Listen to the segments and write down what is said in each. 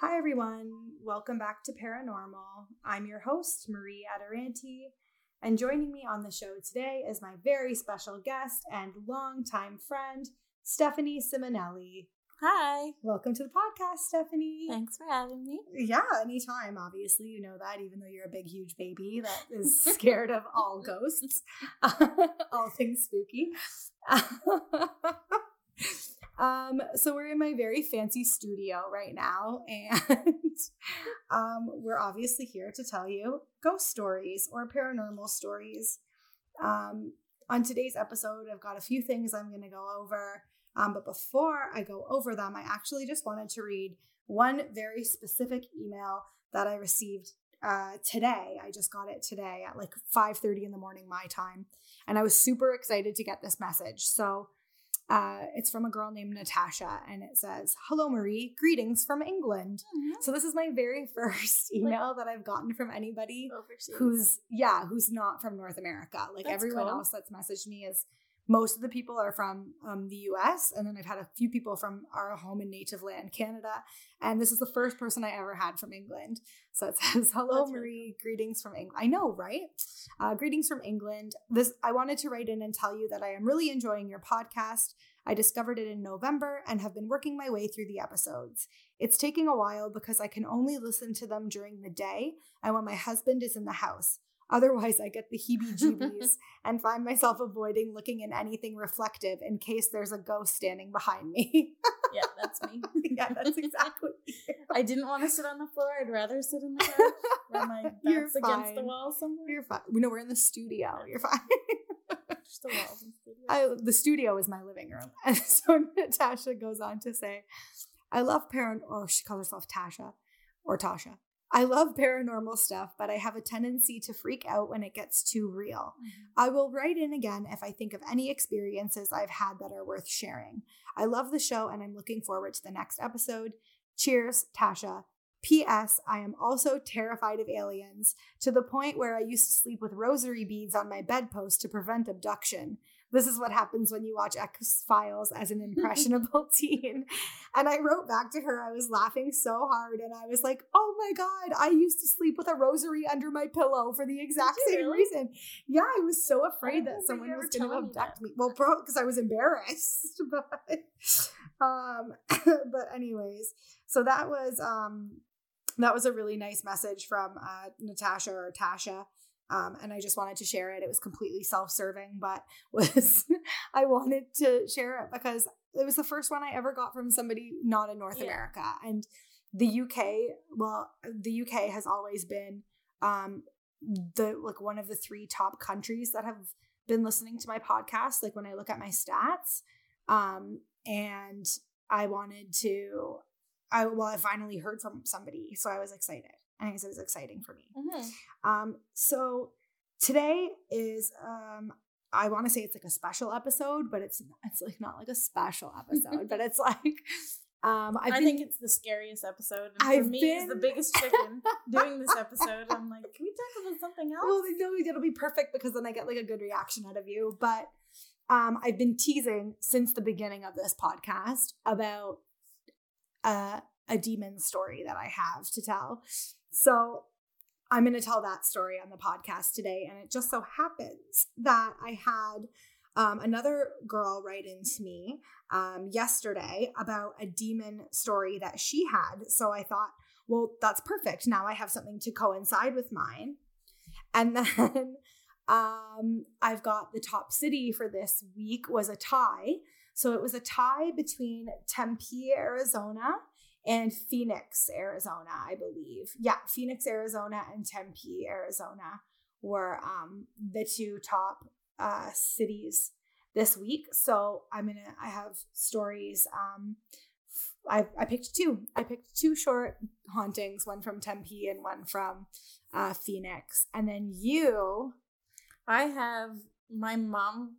Hi, everyone. Welcome back to Paranormal. I'm your host, Marie Adoranti, and joining me on the show today is my very special guest and longtime friend, Stephanie Simonelli. Hi. Welcome to the podcast, Stephanie. Thanks for having me. Yeah, anytime, obviously. You know that, even though you're a big, huge baby that is scared of all ghosts, all things spooky. um, so we're in my very fancy studio right now, and um, we're obviously here to tell you ghost stories or paranormal stories. Um, on today's episode, I've got a few things I'm going to go over. Um, but before I go over them, I actually just wanted to read one very specific email that I received uh, today. I just got it today at like 5:30 in the morning my time, and I was super excited to get this message. So uh, it's from a girl named Natasha, and it says, "Hello, Marie. Greetings from England." Mm-hmm. So this is my very first email that I've gotten from anybody Overseas. who's yeah who's not from north america like That's everyone cool. else that's messaged me is most of the people are from um, the us and then i've had a few people from our home and native land canada and this is the first person i ever had from england. So it says hello That's really marie. greetings from england i know right? Uh, greetings from england. This i wanted to write in and tell you that i am really enjoying your podcast. I discovered it in November and have been working my way through the episodes. It's taking a while because I can only listen to them during the day and when my husband is in the house. Otherwise, I get the heebie jeebies and find myself avoiding looking in anything reflective in case there's a ghost standing behind me. yeah, that's me. yeah, that's exactly you. I didn't want to sit on the floor. I'd rather sit in the couch where my You're back's against the wall somewhere. You're fine. No, we're in the studio. You're fine. Just the walls and studio. I, the studio is my living room. And so Natasha goes on to say, I love parent, or she calls herself Tasha or Tasha. I love paranormal stuff, but I have a tendency to freak out when it gets too real. Mm-hmm. I will write in again if I think of any experiences I've had that are worth sharing. I love the show and I'm looking forward to the next episode. Cheers, Tasha. P.S. I am also terrified of aliens to the point where I used to sleep with rosary beads on my bedpost to prevent abduction. This is what happens when you watch X Files as an impressionable teen. And I wrote back to her, I was laughing so hard, and I was like, oh my God, I used to sleep with a rosary under my pillow for the exact same really? reason. Yeah, I was so afraid that someone was going to me abduct me. Well, pro because I was embarrassed. But um, but anyways, so that was um, that was a really nice message from uh, Natasha or Tasha. Um, and I just wanted to share it. It was completely self-serving, but was I wanted to share it because it was the first one I ever got from somebody not in North Yeah. America. And the UK, well, the UK has always been um the like one of the three top countries that have been listening to my podcast like when I look at my stats. Um and I wanted to I well I finally heard from somebody, so I was excited. Guess it was exciting for me. Mhm. Um, so today is um I want to say it's like a special episode, but it's it's like not like a special episode, but it's like um I been, think it's the scariest episode. And I've for me, it's the biggest chicken doing this episode. I'm like, can we talk about something else? well, no, it'll be perfect because then I get like a good reaction out of you. But um I've been teasing since the beginning of this podcast about uh, a demon story that I have to tell. So I'm going to tell that story on the podcast today. And it just so happens that I had um, another girl write into me um, yesterday about a demon story that she had. So I thought, well, that's perfect. Now I have something to coincide with mine. And then um, I've got the top city for this week was a tie. So it was a tie between Tempe, Arizona and Phoenix, Arizona, I believe. Yeah, Phoenix, Arizona and Tempe, Arizona were um, the two top uh, cities this week. So I'm gonna I have stories. Um, I I picked two. I picked two short hauntings, one from Tempe and one from uh, Phoenix, and then you. I have my mom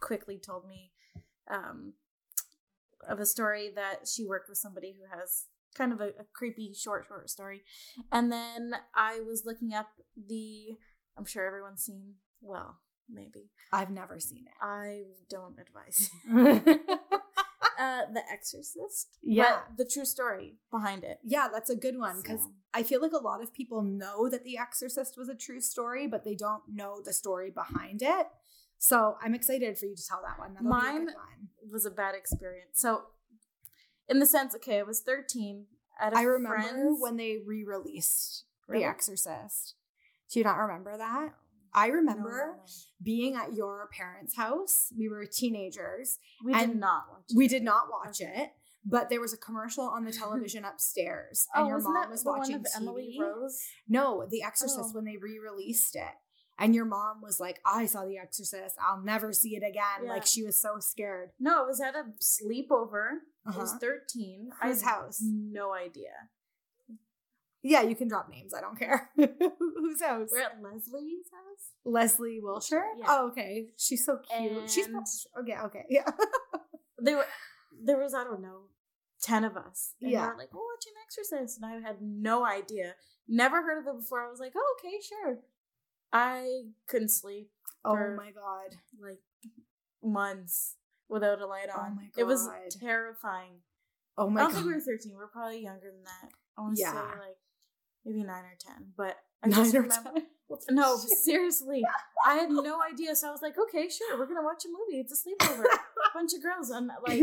quickly told me um, of a story that she worked with somebody who has kind of a, a creepy short short story, and then I was looking up the. I'm sure everyone's seen. Well, maybe I've never seen it. I don't advise. uh, The Exorcist. Yeah. the true story behind it. Yeah, that's a good one because So- I feel like a lot of people know that The Exorcist was a true story, but they don't know the story behind it. So I'm excited for you to tell that one. That'll Mine- one. was a bad experience. So, in the sense, okay, I was 13 at a I remember friend's- when they re-released Really? The Exorcist. Do you not remember that? I remember no, being at your parents' house. We were teenagers. We did not watch. it. We did not watch Okay. it, but there was a commercial on the television upstairs, and Oh, your mom was watching of Emily Rose? No, The Exorcist Oh. when they re-released it. And your mom was like, I saw The Exorcist. I'll never see it again. Yeah. Like she was so scared. No, it was at a sleepover. I was Uh-huh. 13. I Whose house? No idea. Yeah, you can drop names. I don't care. Whose house? We're at Leslie's house. Leslie Wilshire? Yeah. Oh, okay. She's so cute. She's And- okay, okay. Yeah. There were, there was I don't know, ten of us. And Yeah. we were like, "We're watching Exorcist," and I had no idea. Never heard of it before. I was like, "Oh, okay, sure." I couldn't sleep oh my god. like months without a light Oh on. my It was terrifying. Oh my! I don't god. think we were 13. We are probably younger than that. I want to Yeah. say like maybe 9 or 10. But I Nine just or remember. 10. No, seriously. I had no idea. So I was like, okay, sure. We're going to watch a movie. It's a sleepover. a Bunch of girls. And like,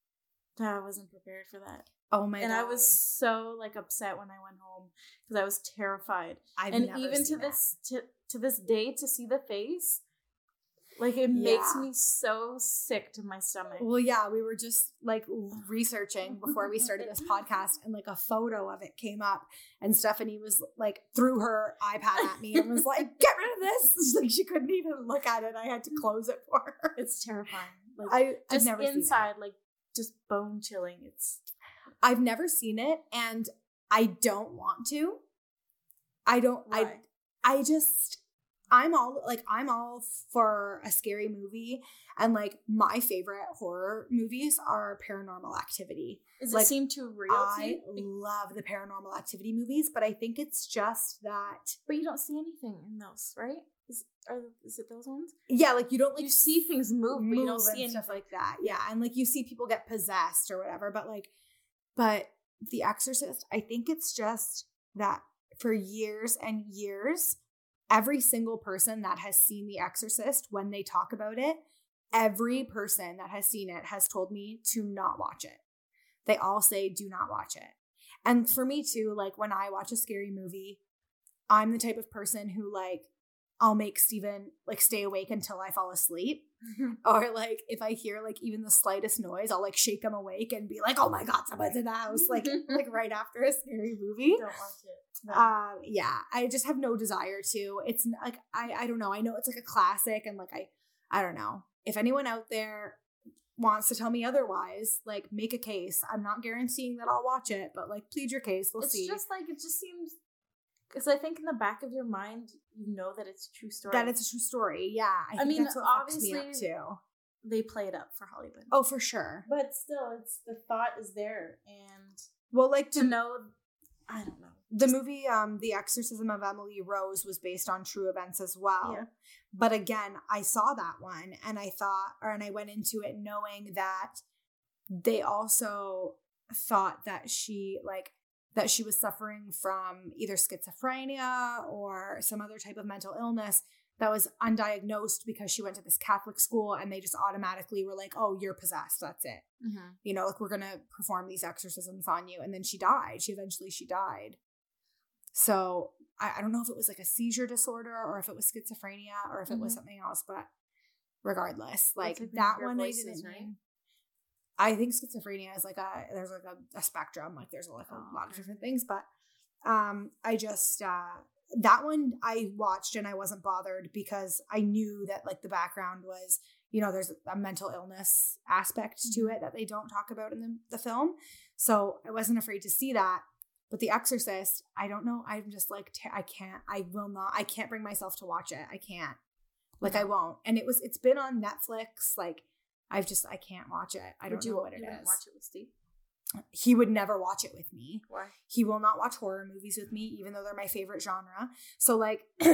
I wasn't prepared for that. Oh my and god. I was so like upset when I went home because I was terrified. I've and never even to it. this to, to this day to see the face like it makes me so sick to my stomach. Well, yeah, we were just like researching before we started this podcast, and like a photo of it came up, and Stephanie was like threw her iPad at me and was like, "Get rid of this!" Like she couldn't even look at it. I had to close it for her. It's terrifying. Like I I've just never seen it. inside, like just bone chilling. It's I've never seen it, and I don't want to. I don't. I? I just I'm all like I'm all for a scary movie and like my favorite horror movies are paranormal activity. Does like, it seem too real to I you? love the paranormal activity movies, but I think it's just that But you don't see anything in those, right? Is, are, is it those ones? yeah, like you don't like you see things move, but you don't see anything. stuff like that. Yeah, and like you see people get possessed or whatever, but like but The Exorcist, I think it's just that for years and years every single person that has seen The Exorcist when they talk about it, every person that has seen it has told me to not watch it. They all say do not watch it. And for me too, like when I watch a scary movie, I'm the type of person who like I'll make Steven like stay awake until I fall asleep. Or like if I hear like even the slightest noise, I'll like shake him awake and be like, "Oh my god, someone's in the house!" Like like right after a scary movie. don't watch it. No. Um, yeah, I just have no desire to. It's like I I don't know. I know it's like a classic, and like I I don't know if anyone out there wants to tell me otherwise. Like make a case. I'm not guaranteeing that I'll watch it, but like plead your case. We'll it's see. just like it just seems because I think in the back of your mind you know that it's a true story. that it's a true story. Yeah, I, I think mean, that's what fucks me up obviously- too. they play it up for Hollywood. Oh, for sure. but still, it's the thought is there, and Well, like to to know, I don't know. the movie um the exorcism of emily rose was based on true events as well Yeah. but again i saw that one and i thought or and i went into it knowing that they also thought that she like that she was suffering from either schizophrenia or some other type of mental illness that was undiagnosed because she went to this catholic school and they just automatically were like oh you're possessed that's it you know, like we're gonna perform these exorcisms on you. And then she died. She eventually she died. So I, I don't know if it was like a seizure disorder or if it was schizophrenia or if it was Mhm. something else, but regardless, like like that one I didn't right? I think schizophrenia is like a there's like a, a spectrum, like there's like a Oh, lot of different things, but um I just uh that one I watched and I wasn't bothered because I knew that like the background was you know there's a mental illness aspect to Mhm. it that they don't talk about in the, the film so i wasn't afraid to see that but the exorcist i don't know i'm just like i can't i will not i can't bring myself to watch it i can't like i won't and it was it's been on netflix like i've just i can't watch it i don't Would you, know what it you is Watch it with Steve. he would never watch it with me Why? he will not watch horror movies with me even though they're my favorite genre so like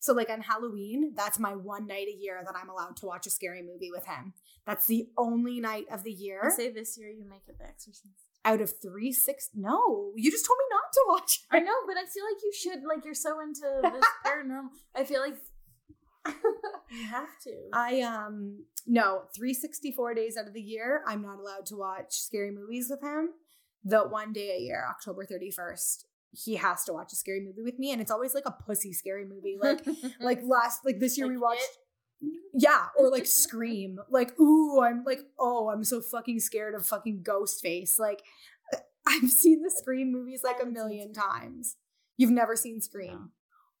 so like on Halloween, that's my one night a year that I'm allowed to watch a scary movie with him. That's the only night of the year. I say this year you make it The Exorcist. out of three six. No, you just told me not to watch. I know, but I feel like you should. Like you're so into this paranormal. I feel like you have to. I um no, 364 days out of the year, I'm not allowed to watch scary movies with him. The one day a year, October 31st, he has to watch a scary movie with me, and it's always like a pussy scary movie. Like like last like this year we Like watched Yeah, or like Scream. Like, ooh, I'm like, oh, I'm so fucking scared of fucking Ghostface. Like I've seen the Scream movies like a million times. You've never seen Scream. No.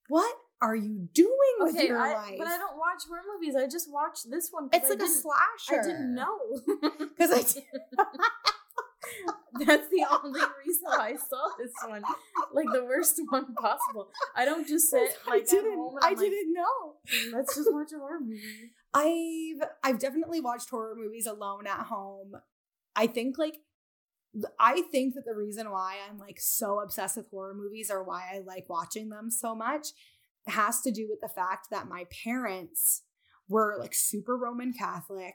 What are you doing with okay, your I, life? but I don't watch horror movies. I just watched this one. it's I like a slasher. I didn't know. Because I did- That's the only reason why I saw this one, like the worst one possible. I don't just sit I like at didn't. I like, didn't know. Mm, let's just watch a horror movie. I've I've definitely watched horror movies alone at home. I think like I think that the reason why I'm like so obsessed with horror movies or why I like watching them so much has to do with the fact that my parents were like super Roman Catholic.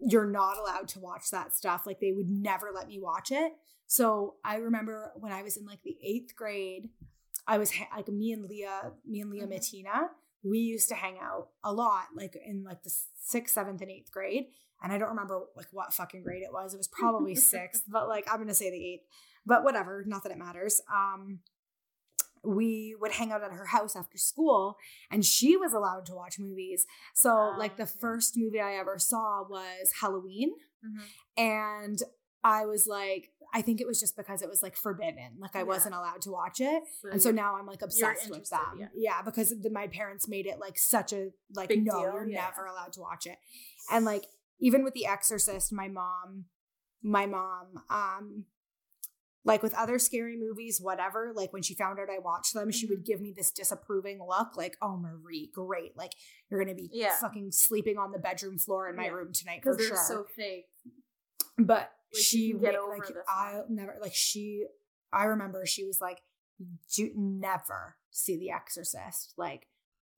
You're not allowed to watch that stuff. Like they would never let me watch it. So I remember when I was in like the eighth grade, I was ha- like me and Leah, me and Leah Mhm. Matina, we used to hang out a lot, like in like the sixth, seventh, and eighth grade. And I don't remember like what fucking grade it was. It was probably sixth, but like I'm gonna say the eighth. But whatever, not that it matters. Um, we would hang out at her house after school, and she was allowed to watch movies. So Oh, like the first movie I ever saw was Halloween, Mhm. and I was like, I think it was just because it was like forbidden, like I Yeah. wasn't allowed to watch it. So And so now I'm like obsessed with them. yeah. Yeah. because the, my parents made it like such a like Big no, deal, you're yeah. never allowed to watch it. And like even with The Exorcist, my mom, my mom, um, like with other scary movies, whatever, like when she found out I watched them, she would Mhm. give me this disapproving look, like, oh Marie, great. Like you're gonna be Yeah. fucking sleeping on the bedroom floor in my Yeah. room tonight for sure so fake. but Like, she get over like I'll never like she I remember she was like do never see the exorcist like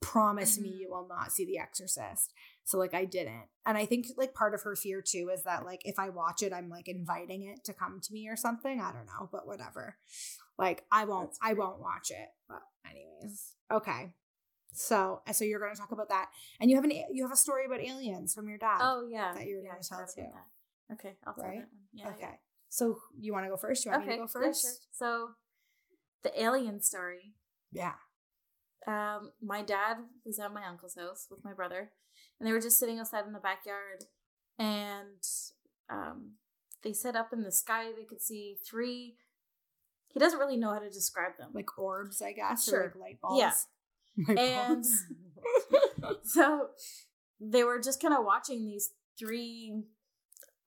promise me Mhm. you will not see the exorcist so like I didn't and I think like part of her fear too is that like if I watch it I'm like inviting it to come to me or something I don't know but whatever like I won't I won't watch it but anyways okay so so you're going to talk about that and you have an you have a story about aliens from your dad Oh yeah, that you were yeah, gonna tell too. that. Okay, I'll tell Right? that one. Yeah. okay. So you want to go first? You want Okay. me to go yeah, first? sure. So, the alien story. Yeah. Um, my dad was at my uncle's house with my brother, and they were just sitting outside in the backyard, and um, they said up in the sky they could see three. He doesn't really know how to describe them. Like orbs, I guess. Or like light bulbs. Yeah. Light And- so they were just kind of watching these three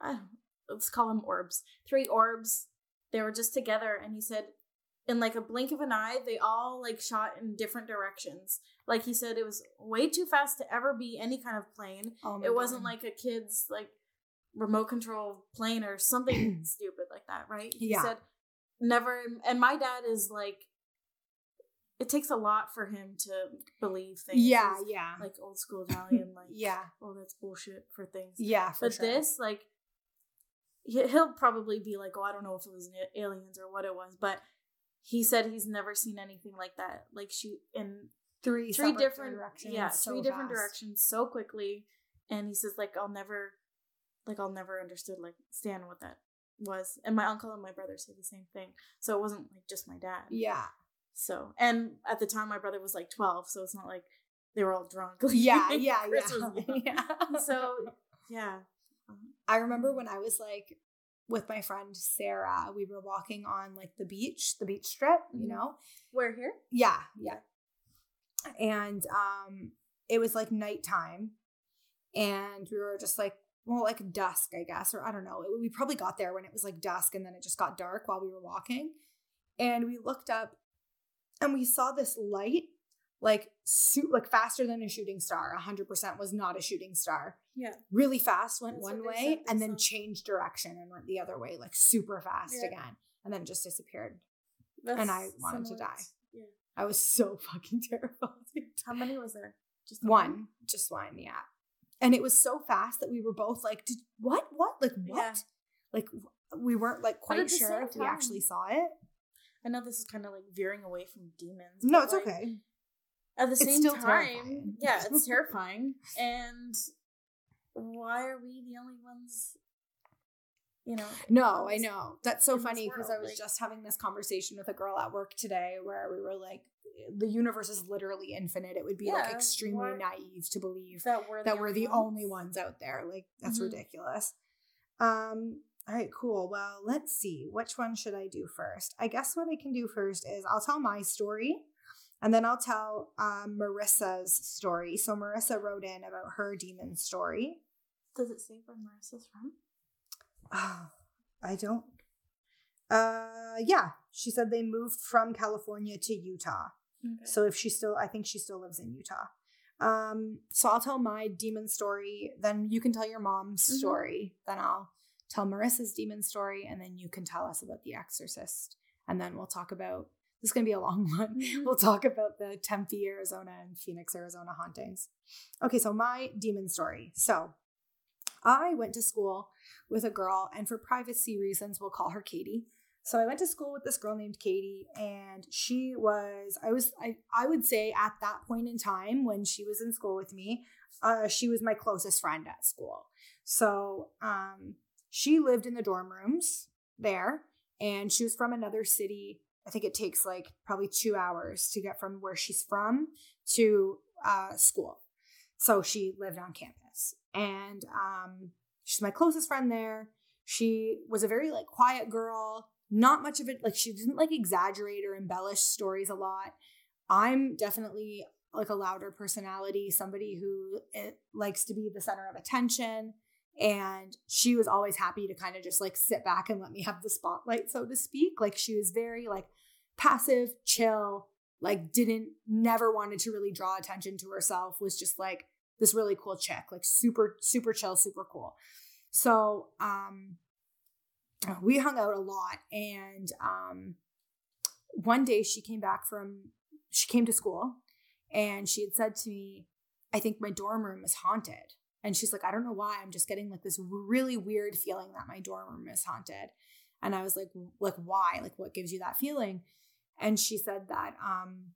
I let's call them orbs three orbs they were just together and he said in like a blink of an eye they all like shot in different directions like he said it was way too fast to ever be any kind of plane Oh it wasn't like a kid's like remote control plane or something stupid like that right he Yeah. said never and my dad is like it takes a lot for him to believe things Yeah, yeah. like old school Italian, like yeah. oh that's bullshit for things. Yeah, for but sure. this, like, he- he'll probably be like, oh, I don't know if it was aliens or what it was, but he said he's never seen anything like that, like shoot in three three different directions. yeah, so three different directions so quickly, and he says like I'll never, like I'll never understood like stand what that was, and my uncle and my brother say the same thing, so it wasn't like just my dad. Yeah. So, and at the time, my brother was like 12, so it's not like they were all drunk. Like, Yeah, yeah, yeah. yeah. So, yeah. I remember when I was like with my friend Sarah, we were walking on like the beach, the beach strip, you Mhm. know? We're here? Yeah, yeah. And um it was like nighttime and we were just like well like dusk I guess or I don't know. We probably got there when it was like dusk and then it just got dark while we were walking. And we looked up and we saw this light like su- like faster than a shooting star. 100% was not a shooting star. Yeah. Really fast went That's one way and then changed direction and went the other way like super fast Yeah. again and then just disappeared. That's And I wanted to die. I was so fucking terrified. How many was there? Just the One, just one, yeah. And it was so fast that we were both like, Did, "What? What? Like what?" Yeah. Like we weren't like quite sure if we actually um, saw it. I know this is kind of like veering away from demons. No, it's like, okay. At the same time, terrifying. yeah, it's terrifying. And why are we the only ones? You know, No, I know. That's so funny because I was like- just having this conversation with a girl at work today where we were like, the universe is literally infinite. It would be like extremely naive to believe that we're that we're the only ones out there. Like that's Mhm. ridiculous. Um all right, cool. Well, let's see. Which one should I do first? I guess what I can do first is I'll tell my story and then I'll tell um, Marissa's story. So Marissa wrote in about her demon story. Does it say where Marissa's from? Oh, I don't. Uh, yeah, she said they moved from California to Utah. Okay. So if she still, I think she still lives in Utah. Um, so I'll tell my demon story, then you can tell your mom's Mhm. story, then I'll tell Marissa's demon story, and then you can tell us about The Exorcist, and then we'll talk about. This is gonna be a long one. Mhm. We'll talk about the Tempe, Arizona, and Phoenix, Arizona hauntings. Okay, so my demon story. So I went to school with a girl, and for privacy reasons, we'll call her Katie. So I went to school with this girl named Katie, and she was, I was, I, I would say at that point in time when she was in school with me, uh, she was my closest friend at school. So um, she lived in the dorm rooms there, and she was from another city. I think it takes like probably two hours to get from where she's from to uh, school. So she lived on campus, and um, she's my closest friend there. She was a very like quiet girl, not much of it like she didn't like exaggerate or embellish stories a lot. I'm definitely like a louder personality, somebody who it, likes to be the center of attention. And she was always happy to kind of just like sit back and let me have the spotlight, so to speak. Like she was very like passive, chill, like didn't never wanted to really draw attention to herself, was just like this really cool chick, like super, super chill, super cool. So um we hung out a lot and um one day she came back from she came to school and she had said to me i think my dorm room is haunted. And she's like i don't know why. I'm just getting like this really weird feeling that my dorm room is haunted. And i was like like why? Like what gives you that feeling? And she said that um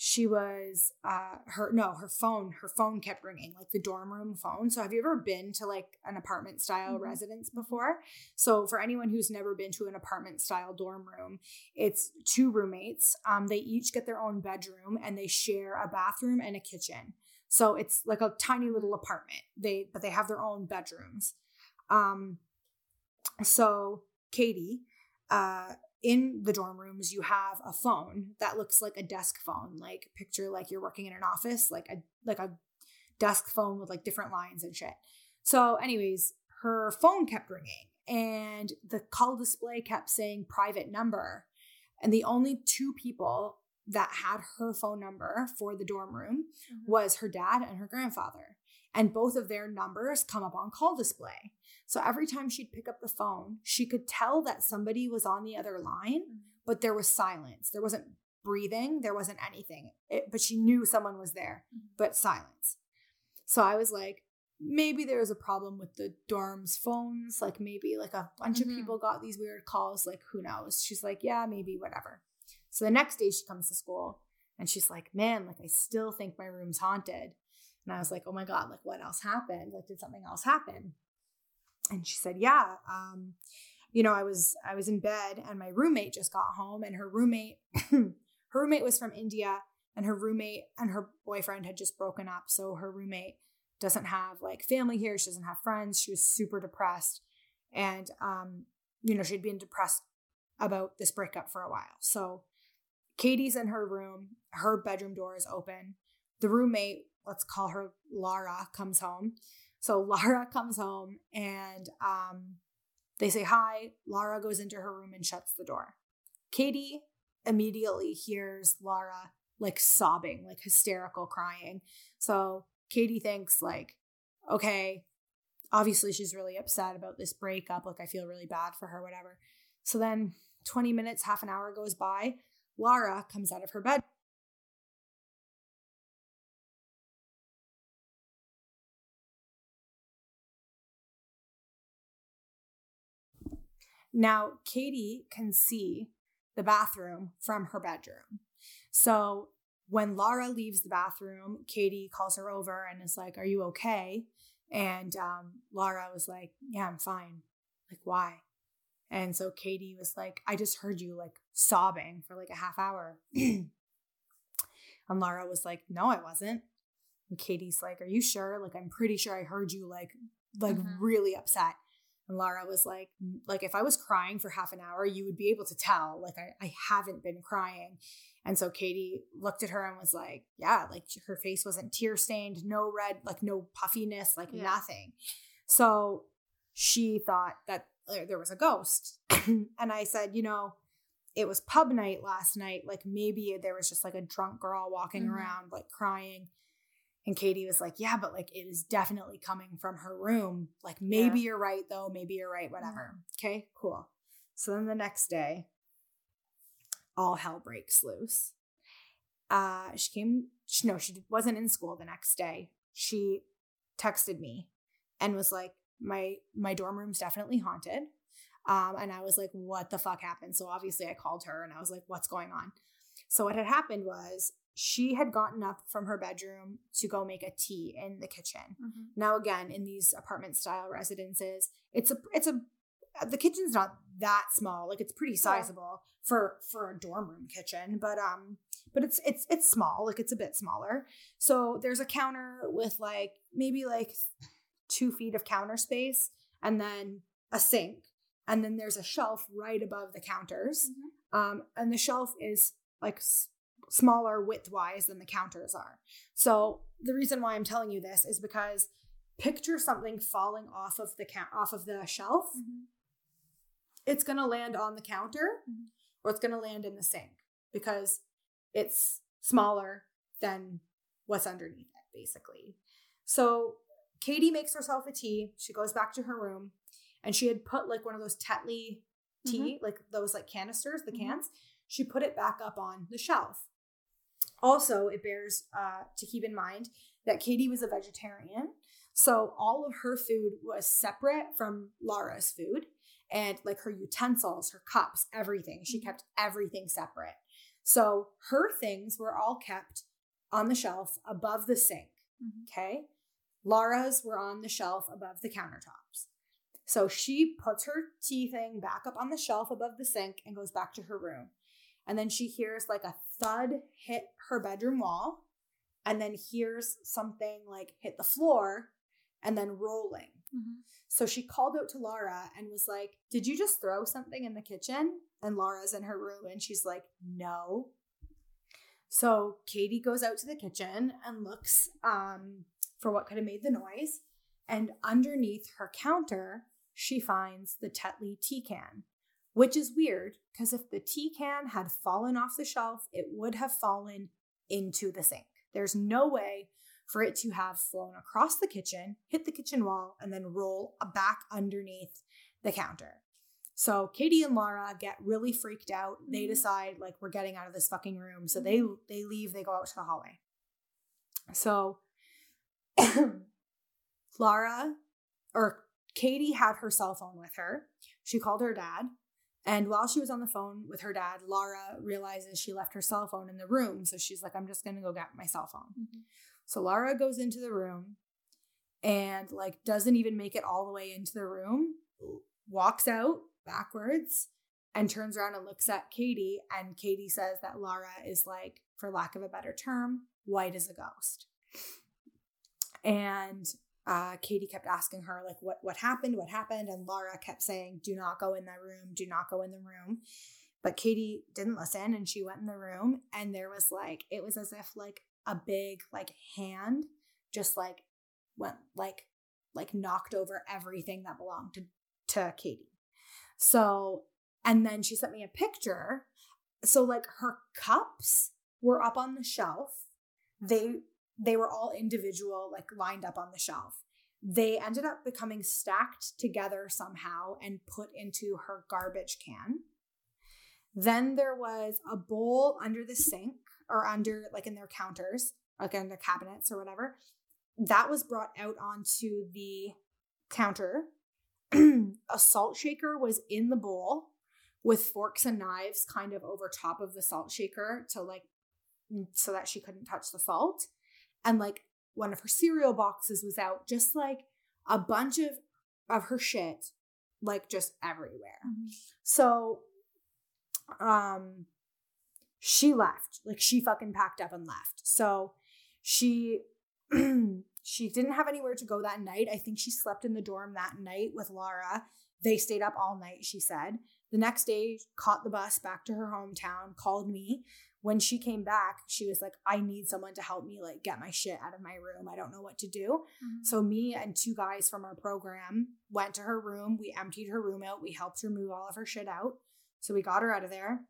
she was uh her no her phone her phone kept ringing like the dorm room phone. So have you ever been to like an apartment style Mhm. residence before? So for anyone who's never been to an apartment style dorm room it's two roommates um they each get their own bedroom and they share a bathroom and a kitchen. So it's like a tiny little apartment. They but they have their own bedrooms. Um so katie uh in the dorm rooms you have a phone that looks like a desk phone like picture like you're working in an office like a like a desk phone with like different lines and shit. So anyways her phone kept ringing and the call display kept saying private number. And the only two people that had her phone number for the dorm room mm-hmm. was her dad and her grandfather and both of their numbers come up on call display so every time she'd pick up the phone, she could tell that somebody was on the other line, but there was silence. There wasn't breathing, there wasn't anything. It, but she knew someone was there, Mhm. but silence. So I was like, maybe there's a problem with the dorm's phones. Like maybe like a bunch Mhm. of people got these weird calls. Like who knows? She's like, yeah, maybe whatever. So the next day she comes to school and she's like, man, like I still think my room's haunted. And I was like, oh my God, like what else happened? Like did something else happen? And she said, yeah, um, you know, I was I was in bed and my roommate just got home and her roommate her roommate was from India and her roommate and her boyfriend had just broken up. So her roommate doesn't have like family here. She doesn't have friends. She was super depressed. And um, you know, she'd been depressed about this breakup for a while. So Katie's in her room, her bedroom door is open. The roommate, let's call her Lara, comes home. So Lara comes home and um, they say hi. Lara goes into her room and shuts the door. Katie immediately hears Lara like sobbing, like hysterical crying. So Katie thinks like, okay, obviously she's really upset about this breakup. Like I feel really bad for her, whatever. So then 20 minutes, half an hour goes by. Lara comes out of her bed Now, Katie can see the bathroom from her bedroom. So when Laura leaves the bathroom, Katie calls her over and is like, Are you okay? And um, Laura was like, Yeah, I'm fine. Like, why? And so Katie was like, I just heard you like sobbing for like a half hour. and Laura was like, No, I wasn't. And Katie's like, Are you sure? Like, I'm pretty sure I heard you like, like Mhm. really upset. And Laura was like, like if I was crying for half an hour, you would be able to tell. Like I, I haven't been crying. And so Katie looked at her and was like, yeah, like her face wasn't tear stained, no red, like no puffiness, like Yeah. nothing. So she thought that there was a ghost. and I said, you know, it was pub night last night. Like maybe there was just like a drunk girl walking Mhm. around, like crying. And Katie was like, yeah, but like it is definitely coming from her room. Like maybe you're right though. Maybe you're right, whatever. Okay, cool. So then the next day, all hell breaks loose. Uh, she came, she, no, she wasn't in school the next day. She texted me and was like, my my dorm room's definitely haunted. Um, and I was like, what the fuck happened? So obviously I called her and I was like, what's going on? So what had happened was she had gotten up from her bedroom to go make a tea in the kitchen. Mhm. Now again, in these apartment style residences, it's a it's a the kitchen's not that small. Like it's pretty sizable for for a dorm room kitchen, but um but it's it's it's small, like it's a bit smaller. So there's a counter with like maybe like 2 feet of counter space and then a sink and then there's a shelf right above the counters. Um and the shelf is like smaller width-wise than the counters are. So the reason why I'm telling you this is because picture something falling off of the count off of the shelf. Mhm. It's gonna land on the counter Mhm. or it's gonna land in the sink because it's smaller than what's underneath it, basically. So Katie makes herself a tea. She goes back to her room and she had put like one of those Tetley tea, like those like canisters, the Mhm. cans. She put it back up on the shelf. Also, it bears uh, to keep in mind that Katie was a vegetarian. So all of her food was separate from Lara's food and like her utensils, her cups, everything. She Mhm. kept everything separate. So her things were all kept on the shelf above the sink. Mhm. Okay. Lara's were on the shelf above the countertops. So she puts her tea thing back up on the shelf above the sink and goes back to her room. And then she hears like a thud hit her bedroom wall and then hears something like hit the floor and then rolling. Mhm. So she called out to Laura and was like, Did you just throw something in the kitchen? And Laura's in her room and she's like, No. So Katie goes out to the kitchen and looks um, for what could have made the noise. And underneath her counter, she finds the Tetley tea can, which is weird because if the tea can had fallen off the shelf, it would have fallen into the sink. There's no way for it to have flown across the kitchen, hit the kitchen wall, and then roll back underneath the counter. So Katie and Laura get really freaked out. They Mhm. decide like we're getting out of this fucking room. So they they leave, they go out to the hallway. So Laura or Katie had her cell phone with her. She called her dad. And while she was on the phone with her dad, Laura realizes she left her cell phone in the room. So she's like, I'm just going to go get my cell phone. Mhm. So Laura goes into the room and like doesn't even make it all the way into the room, walks out backwards and turns around and looks at Katie. And Katie says that Laura is like, for lack of a better term, white as a ghost. And uh, Katie kept asking her like, "What what happened? What happened?" And Laura kept saying, "Do not go in that room. Do not go in the room." But Katie didn't listen, and she went in the room, and there was like, it was as if like a big like hand just like went like like knocked over everything that belonged to to Katie. So, and then she sent me a picture. So like her cups were up on the shelf. They they were all individual like lined up on the shelf. They ended up becoming stacked together somehow and put into her garbage can. Then there was a bowl under the sink or under like in their counters, like in their cabinets or whatever. That was brought out onto the counter a salt shaker was in the bowl with forks and knives kind of over top of the salt shaker to like so that she couldn't touch the salt and like one of her cereal boxes was out just like a bunch of of her shit like just everywhere. Mhm. so um she left. Like she fucking packed up and left. So she she didn't have anywhere to go that night. I think she slept in the dorm that night with laura they stayed up all night she said. The next day caught the bus back to her hometown called me when she came back she was like i need someone to help me like get my shit out of my room i don't know what to do Mhm. so me and two guys from our program went to her room. We emptied her room out. We helped her move all of her shit out. So we got her out of there.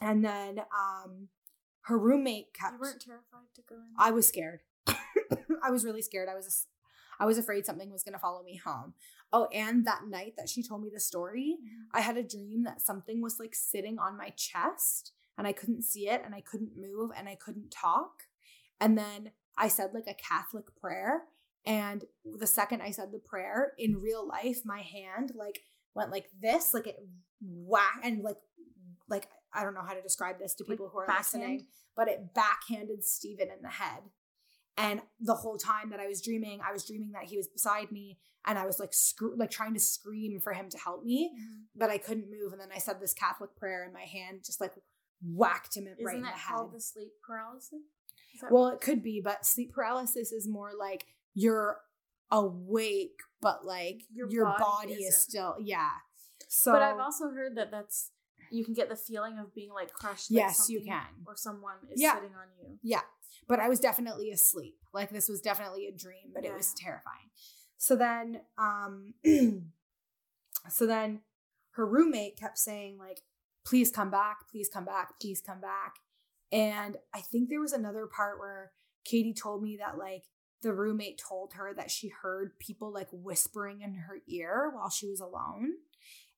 And then um her roommate kept you weren't terrified to go in. I was scared. I was really scared. I was I was afraid something was going to follow me home. Oh, and that night that she told me the story, Mhm. I had a dream that something was like sitting on my chest and I couldn't see it and I couldn't move and I couldn't talk. And then I said like a Catholic prayer. And the second I said the prayer in real life, my hand like went like this, like it whack and like, like I don't know how to describe this to Like people who are backhand? listening, but it backhanded Stephen in the head. And the whole time that I was dreaming, I was dreaming that he was beside me and I was like scr- like trying to scream for him to help me Mhm. but I couldn't move. And then I said this Catholic prayer, and my hand just like whacked him at right Isn't in the that called the sleep paralysis? Well, it could be, but sleep paralysis is more like you're awake, but like your, Your body, body is still yeah. So, but I've also heard that that's you can get the feeling of being like crushed. like Yes, you can. Or someone is Yeah. sitting on you. yeah, but I was definitely asleep. Like this was definitely a dream, but it was terrifying. So then, um, so then her roommate kept saying like, "Please come back, please come back, please come back." And I think there was another part where Katie told me that like the roommate told her that she heard people like whispering in her ear while she was alone.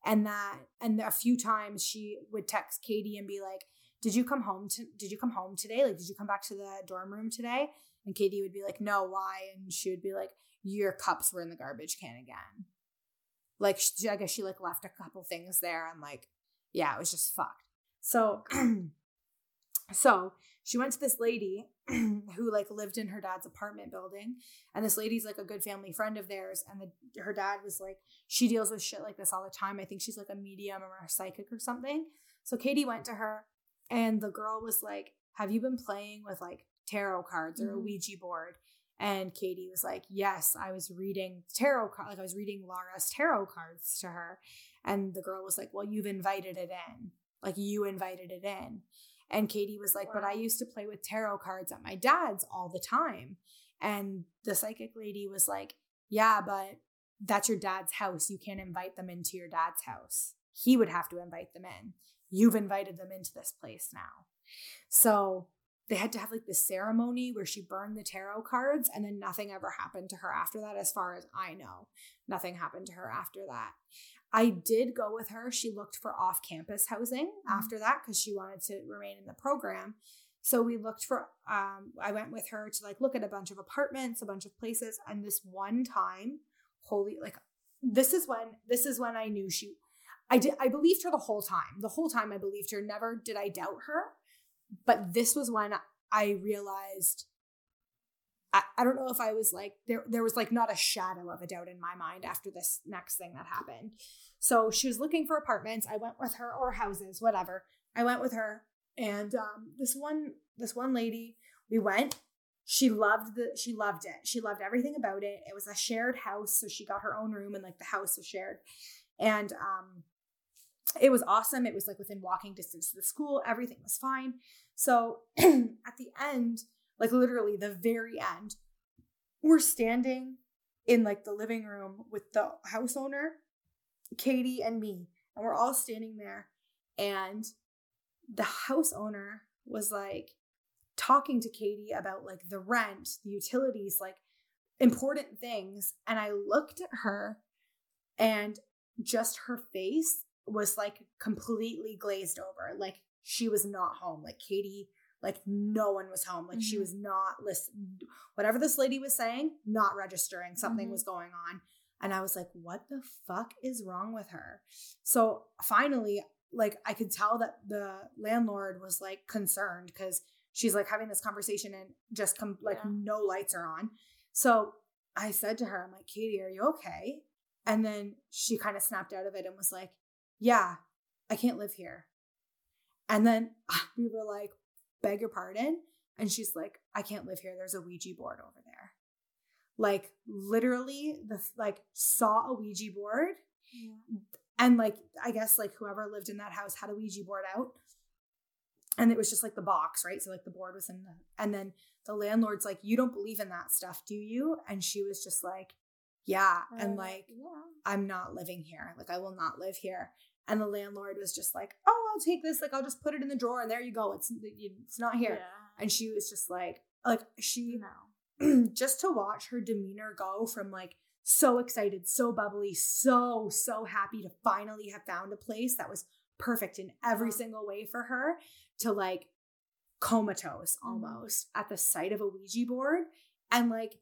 And that and a few times she would text Katie and be like, "Did you come home to did you come home today? Like did you come back to the dorm room today?" And Katie would be like, "No, why?" And she would be like, "Your cups were in the garbage can again." Like she, I guess she like left a couple things there and like yeah, it was just fucked. So so she went to this lady who like lived in her dad's apartment building and this lady's like a good family friend of theirs and the, her dad was like she deals with shit like this all the time i think she's like a medium or a psychic or something so katie went to her and the girl was like have you been playing with like tarot cards or a Mhm. ouija board and katie was like yes i was reading tarot like i was reading laura's tarot cards to her and the girl was like well you've invited it in like you invited it in and Katie was like, but I used to play with tarot cards at my dad's all the time. And the psychic lady was like, yeah, but that's your dad's house. You can't invite them into your dad's house. He would have to invite them in. You've invited them into this place now. So they had to have like this ceremony where she burned the tarot cards and then nothing ever happened to her after that, as far as I know. Nothing happened to her after that. I did go with her. She looked for off campus housing after that because she wanted to remain in the program. So we looked for, um, I went with her to like look at a bunch of apartments, a bunch of places. And this one time, holy, like, this is when, this is when I knew she, I did, I believed her the whole time. The whole time I believed her. Never did I doubt her. But this was when I realized I, I don't know if I was like there there was like not a shadow of a doubt in my mind after this next thing that happened. So she was looking for apartments. I went with her or houses, whatever. I went with her and um this one this one lady, we went. She loved the she loved it. She loved everything about it. It was a shared house, so she got her own room and like the house was shared. And um it was awesome. It was like within walking distance to the school. Everything was fine. So at the end, like literally the very end, we're standing in like the living room with the house owner, Katie and me, and we're all standing there. And the house owner was like talking to Katie about like the rent, the utilities, like important things. And I looked at her and just her face was like completely glazed over. Like she was not home. Like Katie, like no one was home. Like she Mhm. was not listening. Whatever this lady was saying, not registering. Something Mhm. was going on. And I was like, what the fuck is wrong with her? So finally, like I could tell that the landlord was like concerned because she's like having this conversation and just come like Yeah. no lights are on. So I said to her, I'm like, Katie, are you okay? And then she kind of snapped out of it and was like, Yeah, I can't live here. And then we were like, Beg your pardon? And she's like, I can't live here. There's a Ouija board over there. Like literally, the like saw a Ouija board and like I guess like whoever lived in that house had a Ouija board out. And it was just like the box, right? So like the board was in the and then the landlord's like, You don't believe in that stuff, do you? And she was just like, Yeah. And Uh, like, yeah. I'm not living here. Like I will not live here. And the landlord was just like, Oh, I'll take this. Like I'll just put it in the drawer and there you go. It's it's not here. Yeah. And she was just like, like she No. just to watch her demeanor go from like so excited, so bubbly, so, so happy to finally have found a place that was perfect in every single way for her to like comatose Mhm. almost at the sight of a Ouija board. And like,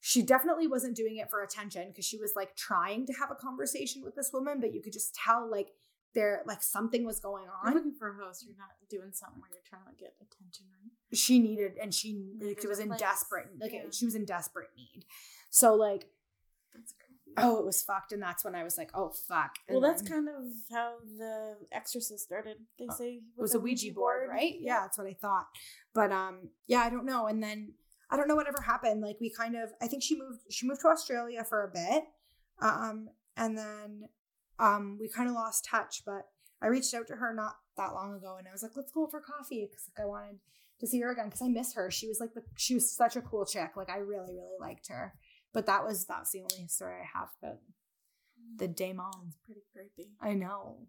she definitely wasn't doing it for attention because she was like trying to have a conversation with this woman, but you could just tell like there, like something was going You're on. looking for a host. You're not doing something where you're trying to get attention, right? she needed and she like, she was in place. desperate like Yeah. she was in desperate need so like oh it was fucked and that's when i was like oh fuck Well, that's then kind of how the Exorcist started. They say it was a ouija board right yeah Yeah. that's what i thought but um yeah i don't know and then i don't know whatever happened like we kind of i think she moved she moved to australia for a bit um and then um we kind of lost touch but i reached out to her not that long ago and i was like let's go for coffee because like i wanted to see her again because I miss her. She was like the she was such a cool chick. Like I really really liked her. But that was that's the only story I have about the demon. It's pretty creepy. I know.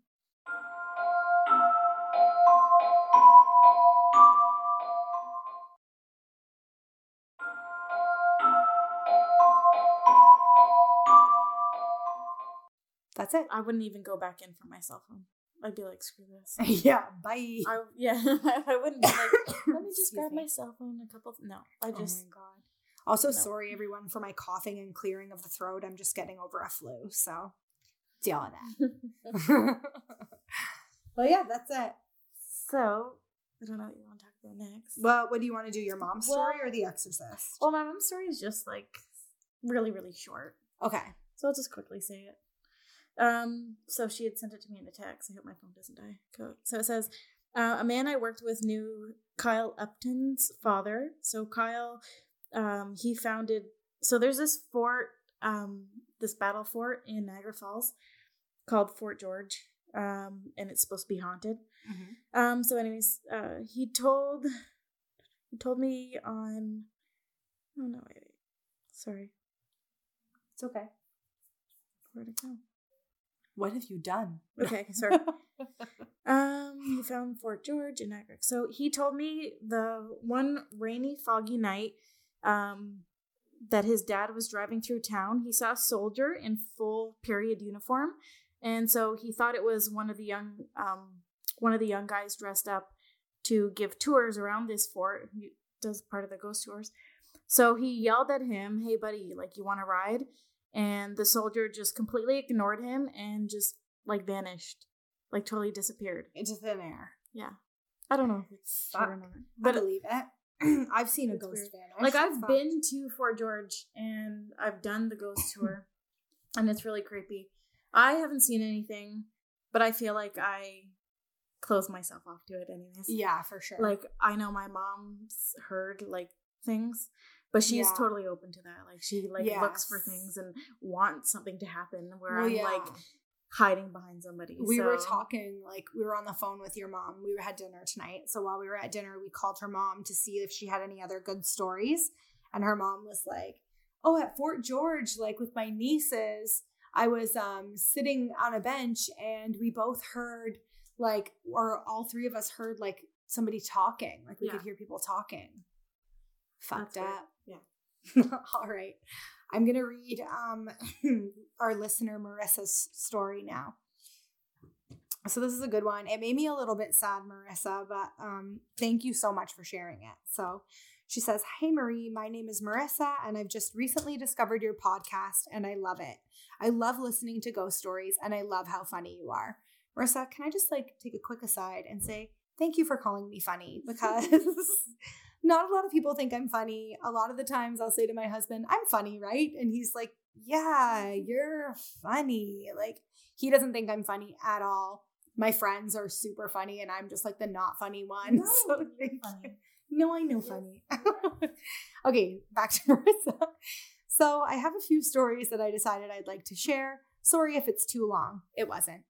That's it. I wouldn't even go back in for my cell phone. I'd be like, screw this. yeah. Bye. I, yeah, I wouldn't be like, let me just grab me. my cell phone. A couple. No, I just. Oh my god. Also, No. sorry everyone for my coughing and clearing of the throat. I'm just getting over a flu, so deal with that. but yeah, that's it. so I don't know what you want to talk about next. Well, what do you want to do? Your mom's story or The Exorcist? well, my mom's story is just like really, really short. Okay. So I'll just quickly say it. Um, so she had sent it to me in a text. I hope my phone doesn't die. Co- So it says, uh, a man I worked with knew Kyle Upton's father. So Kyle, um, he founded. So there's this fort, um, this battle fort in Niagara Falls called Fort George, um, and it's supposed to be haunted. Um, so anyways, uh, he told, he told me on. Oh no! Wait, wait. Sorry, It's okay. where'd it go? What have you done? Okay, sorry. Um, he found Fort George in Niagara. So he told me the one rainy, foggy night, um, that his dad was driving through town. He saw a soldier in full period uniform, and so he thought it was one of the young, um, one of the young guys dressed up to give tours around this fort. He does part of the ghost tours. So he yelled at him, "Hey, buddy, like you want to ride?" And the soldier just completely ignored him and just like vanished, like totally disappeared. Into thin air. Yeah. I don't know if it's true or not, But But believe it. I've seen a ghost weird. vanish. like I've Fuck. been to Fort George and I've done the ghost tour and it's really creepy. I haven't seen anything, but I feel like I close myself off to it anyways. Yeah, for sure. Like I know my mom's heard like things, but she's Yeah. totally open to that. Like she like looks for things and wants something to happen where Well, I'm yeah. like hiding behind somebody. we were talking like we were on the phone with your mom we had dinner tonight so while we were at dinner we called her mom to see if she had any other good stories and her mom was like oh at fort george like with my nieces i was um sitting on a bench and we both heard like or all three of us heard like somebody talking like we Yeah. could hear people talking fucked That's up. all right i'm gonna read um our listener marissa's story now so this is a good one. It made me a little bit sad, Marissa, but um, thank you so much for sharing it. So She says, Hey Marie, my name is Marissa, and I've just recently discovered your podcast, and I love it. I love listening to ghost stories, and I love how funny you are. Marissa, can I just like take a quick aside and say thank you for calling me funny because not a lot of people think I'm funny. A lot of the times I'll say to my husband, I'm funny, right? And he's like, Yeah, you're funny. Like, he doesn't think I'm funny at all. My friends are super funny, and I'm just like the not funny one. No, so funny. No, I know funny. okay, back to Marissa. So I have a few stories that I decided I'd like to share. Sorry if it's too long. It wasn't.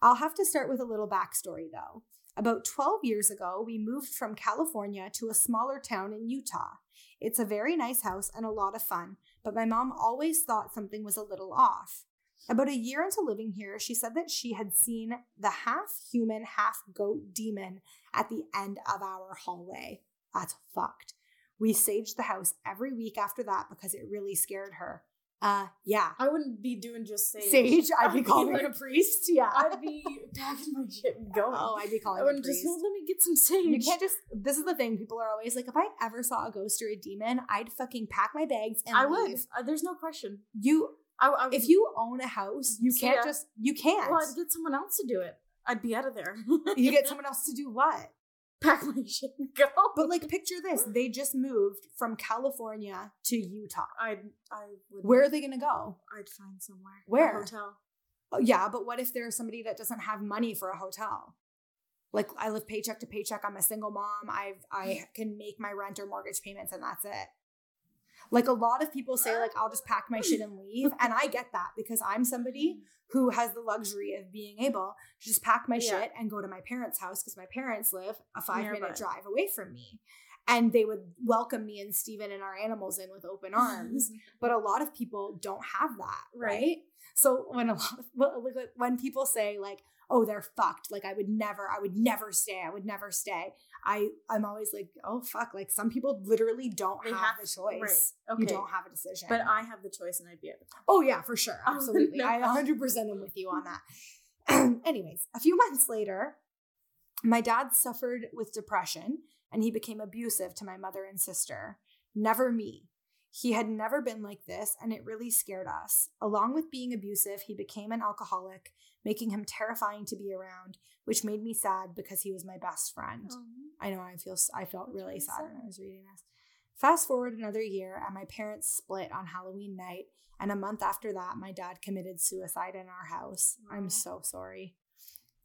I'll have to start with a little backstory though. About 12 years ago, we moved from California to a smaller town in Utah. It's a very nice house and a lot of fun, but my mom always thought something was a little off. About a year into living here, she said that she had seen the half human, half goat demon at the end of our hallway. That's fucked. We saged the house every week after that because it really scared her. Uh, yeah. I wouldn't be doing just sage. Sage, I'd be calling like, a priest. Yeah. I'd be packing my shit and going. oh, I'd be calling I a priest. just let me get some sage. You can't just. This is the thing. People are always like, if I ever saw a ghost or a demon, I'd fucking pack my bags and I leave. would. Uh, there's no question. You, I, I would, if you own a house, you can't ya. just. You can't. well, I'd get someone else to do it. I'd be out of there. you get someone else to do what? Pack my shit and go. But like, picture this: they just moved from California to Utah. I'd I would. Where are they gonna go? I'd find somewhere. Where? A hotel. Oh, yeah, but what if there's somebody that doesn't have money for a hotel? Like I live paycheck to paycheck. I'm a single mom. I've I can make my rent or mortgage payments and that's it. Like a lot of people say, like I'll just pack my shit and leave, and I get that because I'm somebody who has the luxury of being able to just pack my Yeah. shit and go to my parents' house because my parents live a five Nearby. minute drive away from me, and they would welcome me and Steven and our animals in with open arms but a lot of people don't have that right, Right. so when a lot of, when people say like oh they're fucked like i would never i would never stay i would never stay i i'm always like oh fuck like some people literally don't have, have the choice right. you don't have a decision. But I have the choice, and I'd be of town. oh yeah for sure. Oh, absolutely. no. i 100% am with you on that. Anyways a few months later my dad suffered with depression and he became abusive to my mother and sister. Never me he had never been like this, and it really scared us. Along with being abusive, he became an alcoholic, making him terrifying to be around, which made me sad because he was my best friend. I know I feel I felt That's really really sad when. I was reading this. Fast forward another year, and my parents split on Halloween night, and a month after that, my dad committed suicide in our house. I'm so sorry.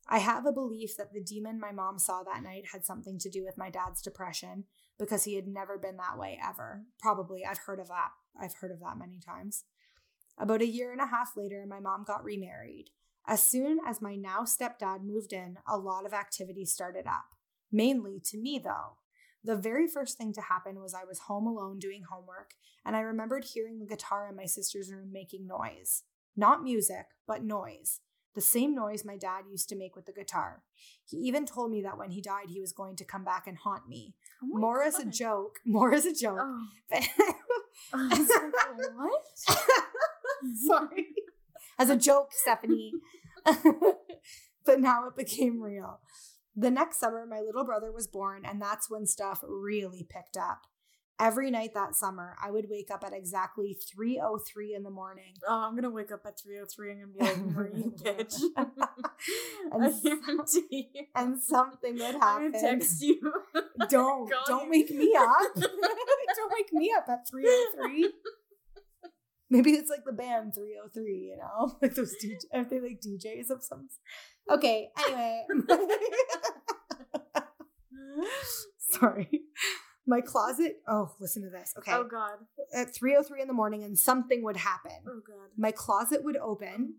I have a belief that the demon my mom saw that night had something to do with my dad's depression because he had never been that way ever. Probably, I've heard of that. I've heard of that many times. About a year and a half later, my mom got remarried. As soon as my now stepdad moved in, a lot of activity started up. Mainly to me, though. The very first thing to happen was I was home alone doing homework, and I remembered hearing the guitar in my sister's room making noise. Not music, but noise. The same noise my dad used to make with the guitar. He even told me that when he died, he was going to come back and haunt me. Oh More as a joke, more as a joke. Oh. but- I was like, what? Sorry. As a joke, Stephanie. but now it became real. The next summer, my little brother was born, and that's when stuff really picked up. Every night that summer, I would wake up at exactly 3.03 in the morning. Oh, I'm gonna wake up at 3:03 and I'm gonna be like, Marie, bitch. And I s- guarantee. And something would happen. gonna text you. Don't, don't wake me up. don't wake me up at 3.03. Maybe it's like the band 303, you know? Like those DJ, are they like DJs of some Okay, anyway. Sorry. My closet, oh, listen to this. Okay. Oh God. At 3.03 in the morning and something would happen. Oh God. My closet would open.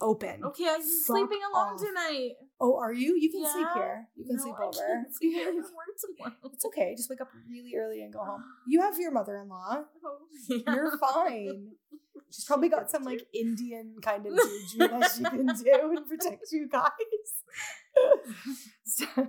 Open. Okay, I'm sleeping alone off. tonight. Oh, are you? You can sleep here. You can No, sleep I over. sleep here. Tomorrow. It's okay. Just wake up really early and go home. You have your mother-in-law. Oh, yeah. You're fine. She's probably got some like Indian kind of juju that she can do and protect you guys. So-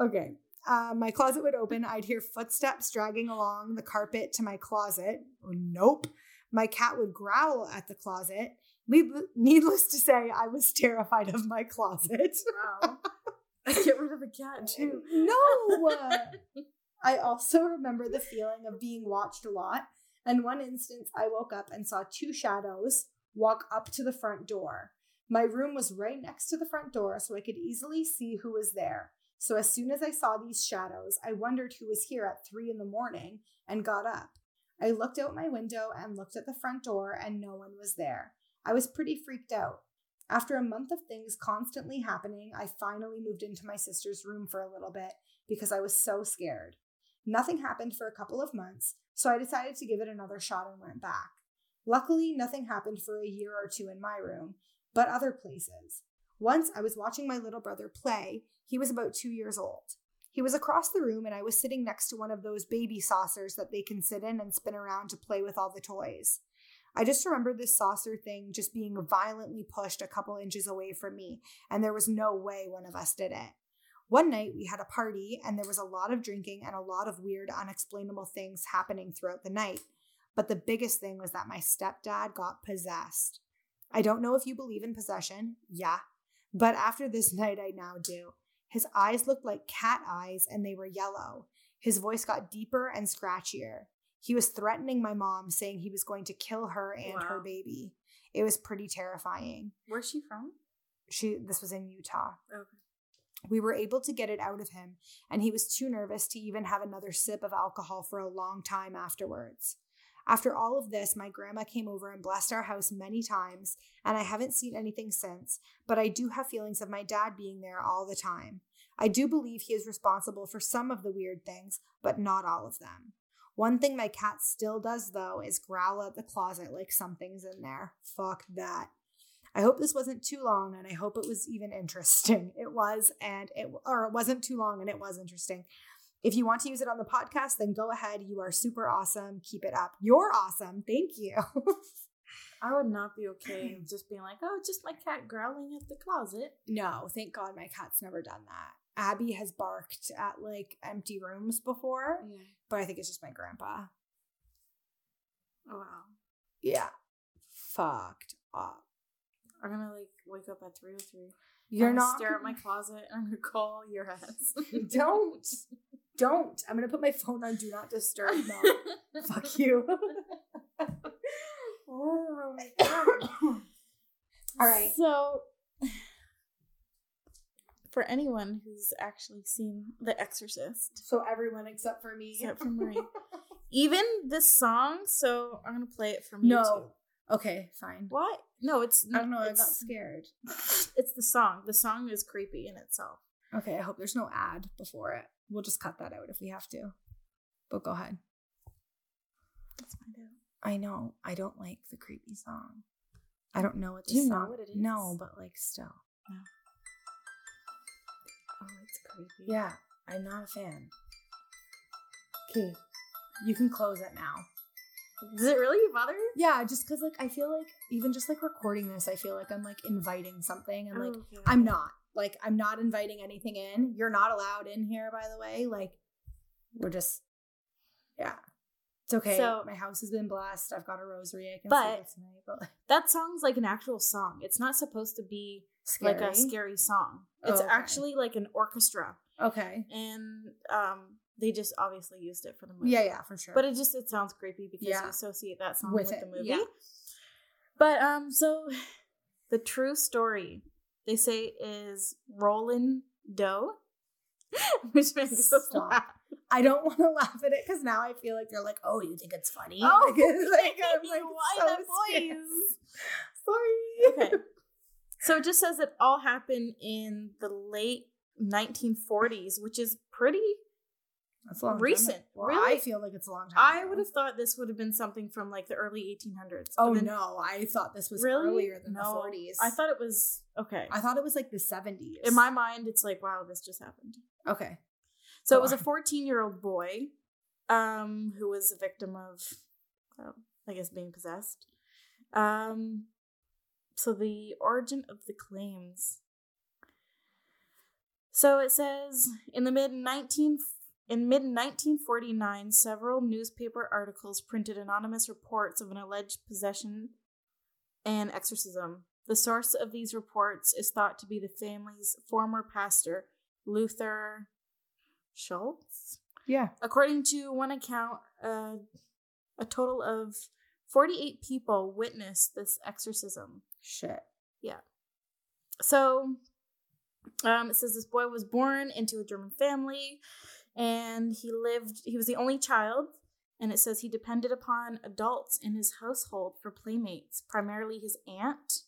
okay. Uh, my closet would open. I'd hear footsteps dragging along the carpet to my closet. Nope. My cat would growl at the closet. Needless to say, I was terrified of my closet. Wow. I get rid of the cat too. No. I also remember the feeling of being watched a lot. And one instance, I woke up and saw two shadows walk up to the front door. My room was right next to the front door, so I could easily see who was there. So as soon as I saw these shadows, I wondered who was here at three in the morning and got up. I looked out my window and looked at the front door, and no one was there. I was pretty freaked out. After a month of things constantly happening, I finally moved into my sister's room for a little bit because I was so scared. Nothing happened for a couple of months, so I decided to give it another shot and went back. Luckily, nothing happened for a year or two in my room, but other places. Once I was watching my little brother play. He was about two years old. He was across the room, and I was sitting next to one of those baby saucers that they can sit in and spin around to play with all the toys. I just remember this saucer thing just being violently pushed a couple inches away from me, and there was no way one of us did it. One night we had a party, and there was a lot of drinking and a lot of weird, unexplainable things happening throughout the night. But the biggest thing was that my stepdad got possessed. I don't know if you believe in possession. Yeah. But after this night, I now do. His eyes looked like cat eyes and they were yellow. His voice got deeper and scratchier. He was threatening my mom, saying he was going to kill her and wow. her baby. It was pretty terrifying. Where's she from? She this was in Utah. Okay. We were able to get it out of him, and he was too nervous to even have another sip of alcohol for a long time afterwards. After all of this, my grandma came over and blessed our house many times, and I haven't seen anything since, but I do have feelings of my dad being there all the time. I do believe he is responsible for some of the weird things, but not all of them. One thing my cat still does, though, is growl at the closet like something's in there. Fuck that. I hope this wasn't too long and I hope it was even interesting. It was, and it, or it wasn't too long and it was interesting. If you want to use it on the podcast, then go ahead. You are super awesome. Keep it up. You're awesome. Thank you. I would not be okay just being like, oh, just my cat growling at the closet. No, thank God my cat's never done that. Abby has barked at like empty rooms before, yeah. but I think it's just my grandpa. Oh, wow. Yeah. Fucked up. I'm gonna like wake up at 303. You're not stare at my closet and I'm gonna call your ass. Don't don't. I'm gonna put my phone on do not disturb mode. Fuck you. oh my god. All right. So for anyone who's actually seen The Exorcist. So everyone except for me. Except for Marie. Even this song, so I'm gonna play it for from no. YouTube. Okay, fine. What? No, it's I don't know, I got scared. It's the song. The song is creepy in itself. Okay, I hope there's no ad before it. We'll just cut that out if we have to. But go ahead. Let's find out. I know. I don't like the creepy song. I don't know what the Do you song. know what it is? No, but like still. No. Oh, it's creepy. Yeah, I'm not a fan. Okay, you can close it now. Does it really bother you? Yeah, just because like I feel like even just like recording this, I feel like I'm like inviting something, and like oh, okay. I'm not. Like, I'm not inviting anything in. You're not allowed in here, by the way. Like, we're just, yeah. It's okay. So, my house has been blessed. I've got a rosary. I can but, tonight, but that song's like an actual song. It's not supposed to be scary? like a scary song. It's oh, okay. actually like an orchestra. Okay. And um, they just obviously used it for the movie. Yeah, yeah, for sure. But it just it sounds creepy because yeah. you associate that song with, with the movie. Yeah. But um, so the true story they say is Roland Doe, which makes us laugh. I don't want to laugh at it because now I feel like they're like, "Oh, you think it's funny?" Oh, like, like I'm like, why so that voice? Sorry. Okay. So it just says it all happened in the late 1940s, which is pretty that's a long recent. Time. Well, really? I feel like it's a long time. I would have thought this would have been something from like the early 1800s. Oh then, no, I thought this was really? earlier than no, the 40s. I thought it was okay. I thought it was like the 70s. In my mind, it's like wow, this just happened. Okay. So Go it was on. a 14 year old boy, um, who was a victim of, uh, I guess, being possessed. Um, so the origin of the claims. So it says in the mid 19 in mid 1949, several newspaper articles printed anonymous reports of an alleged possession and exorcism. The source of these reports is thought to be the family's former pastor, Luther Schulze. Yeah. According to one account, uh, a total of 48 people witnessed this exorcism. Shit. Yeah. So, um, it says this boy was born into a German family, and he lived. He was the only child, and it says he depended upon adults in his household for playmates, primarily his aunt.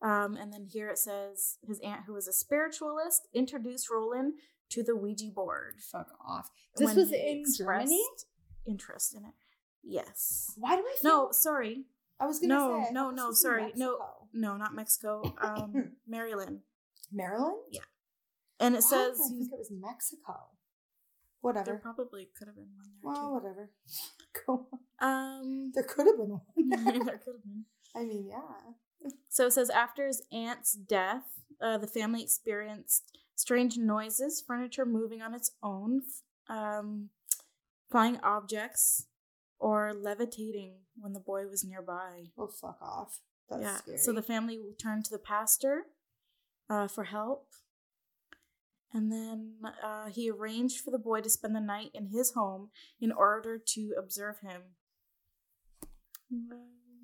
Um, and then here it says his aunt, who was a spiritualist, introduced Roland to the Ouija board. Fuck off. This was in Germany? Interest in it. Yes. Why do I feel No, sorry. I was gonna no, say no, no, sorry. No. No, not Mexico. Um, Maryland. Maryland? Yeah. And it says I he think it was Mexico. There Whatever. probably could have been one there Well, too. whatever. Go on. Um, There could have been one. there could have been. I mean, yeah. So it says after his aunt's death, uh, the family experienced strange noises, furniture moving on its own, um, flying objects, or levitating when the boy was nearby. Oh, fuck off. That's yeah. scary. So the family turned to the pastor uh, for help. And then uh, he arranged for the boy to spend the night in his home in order to observe him.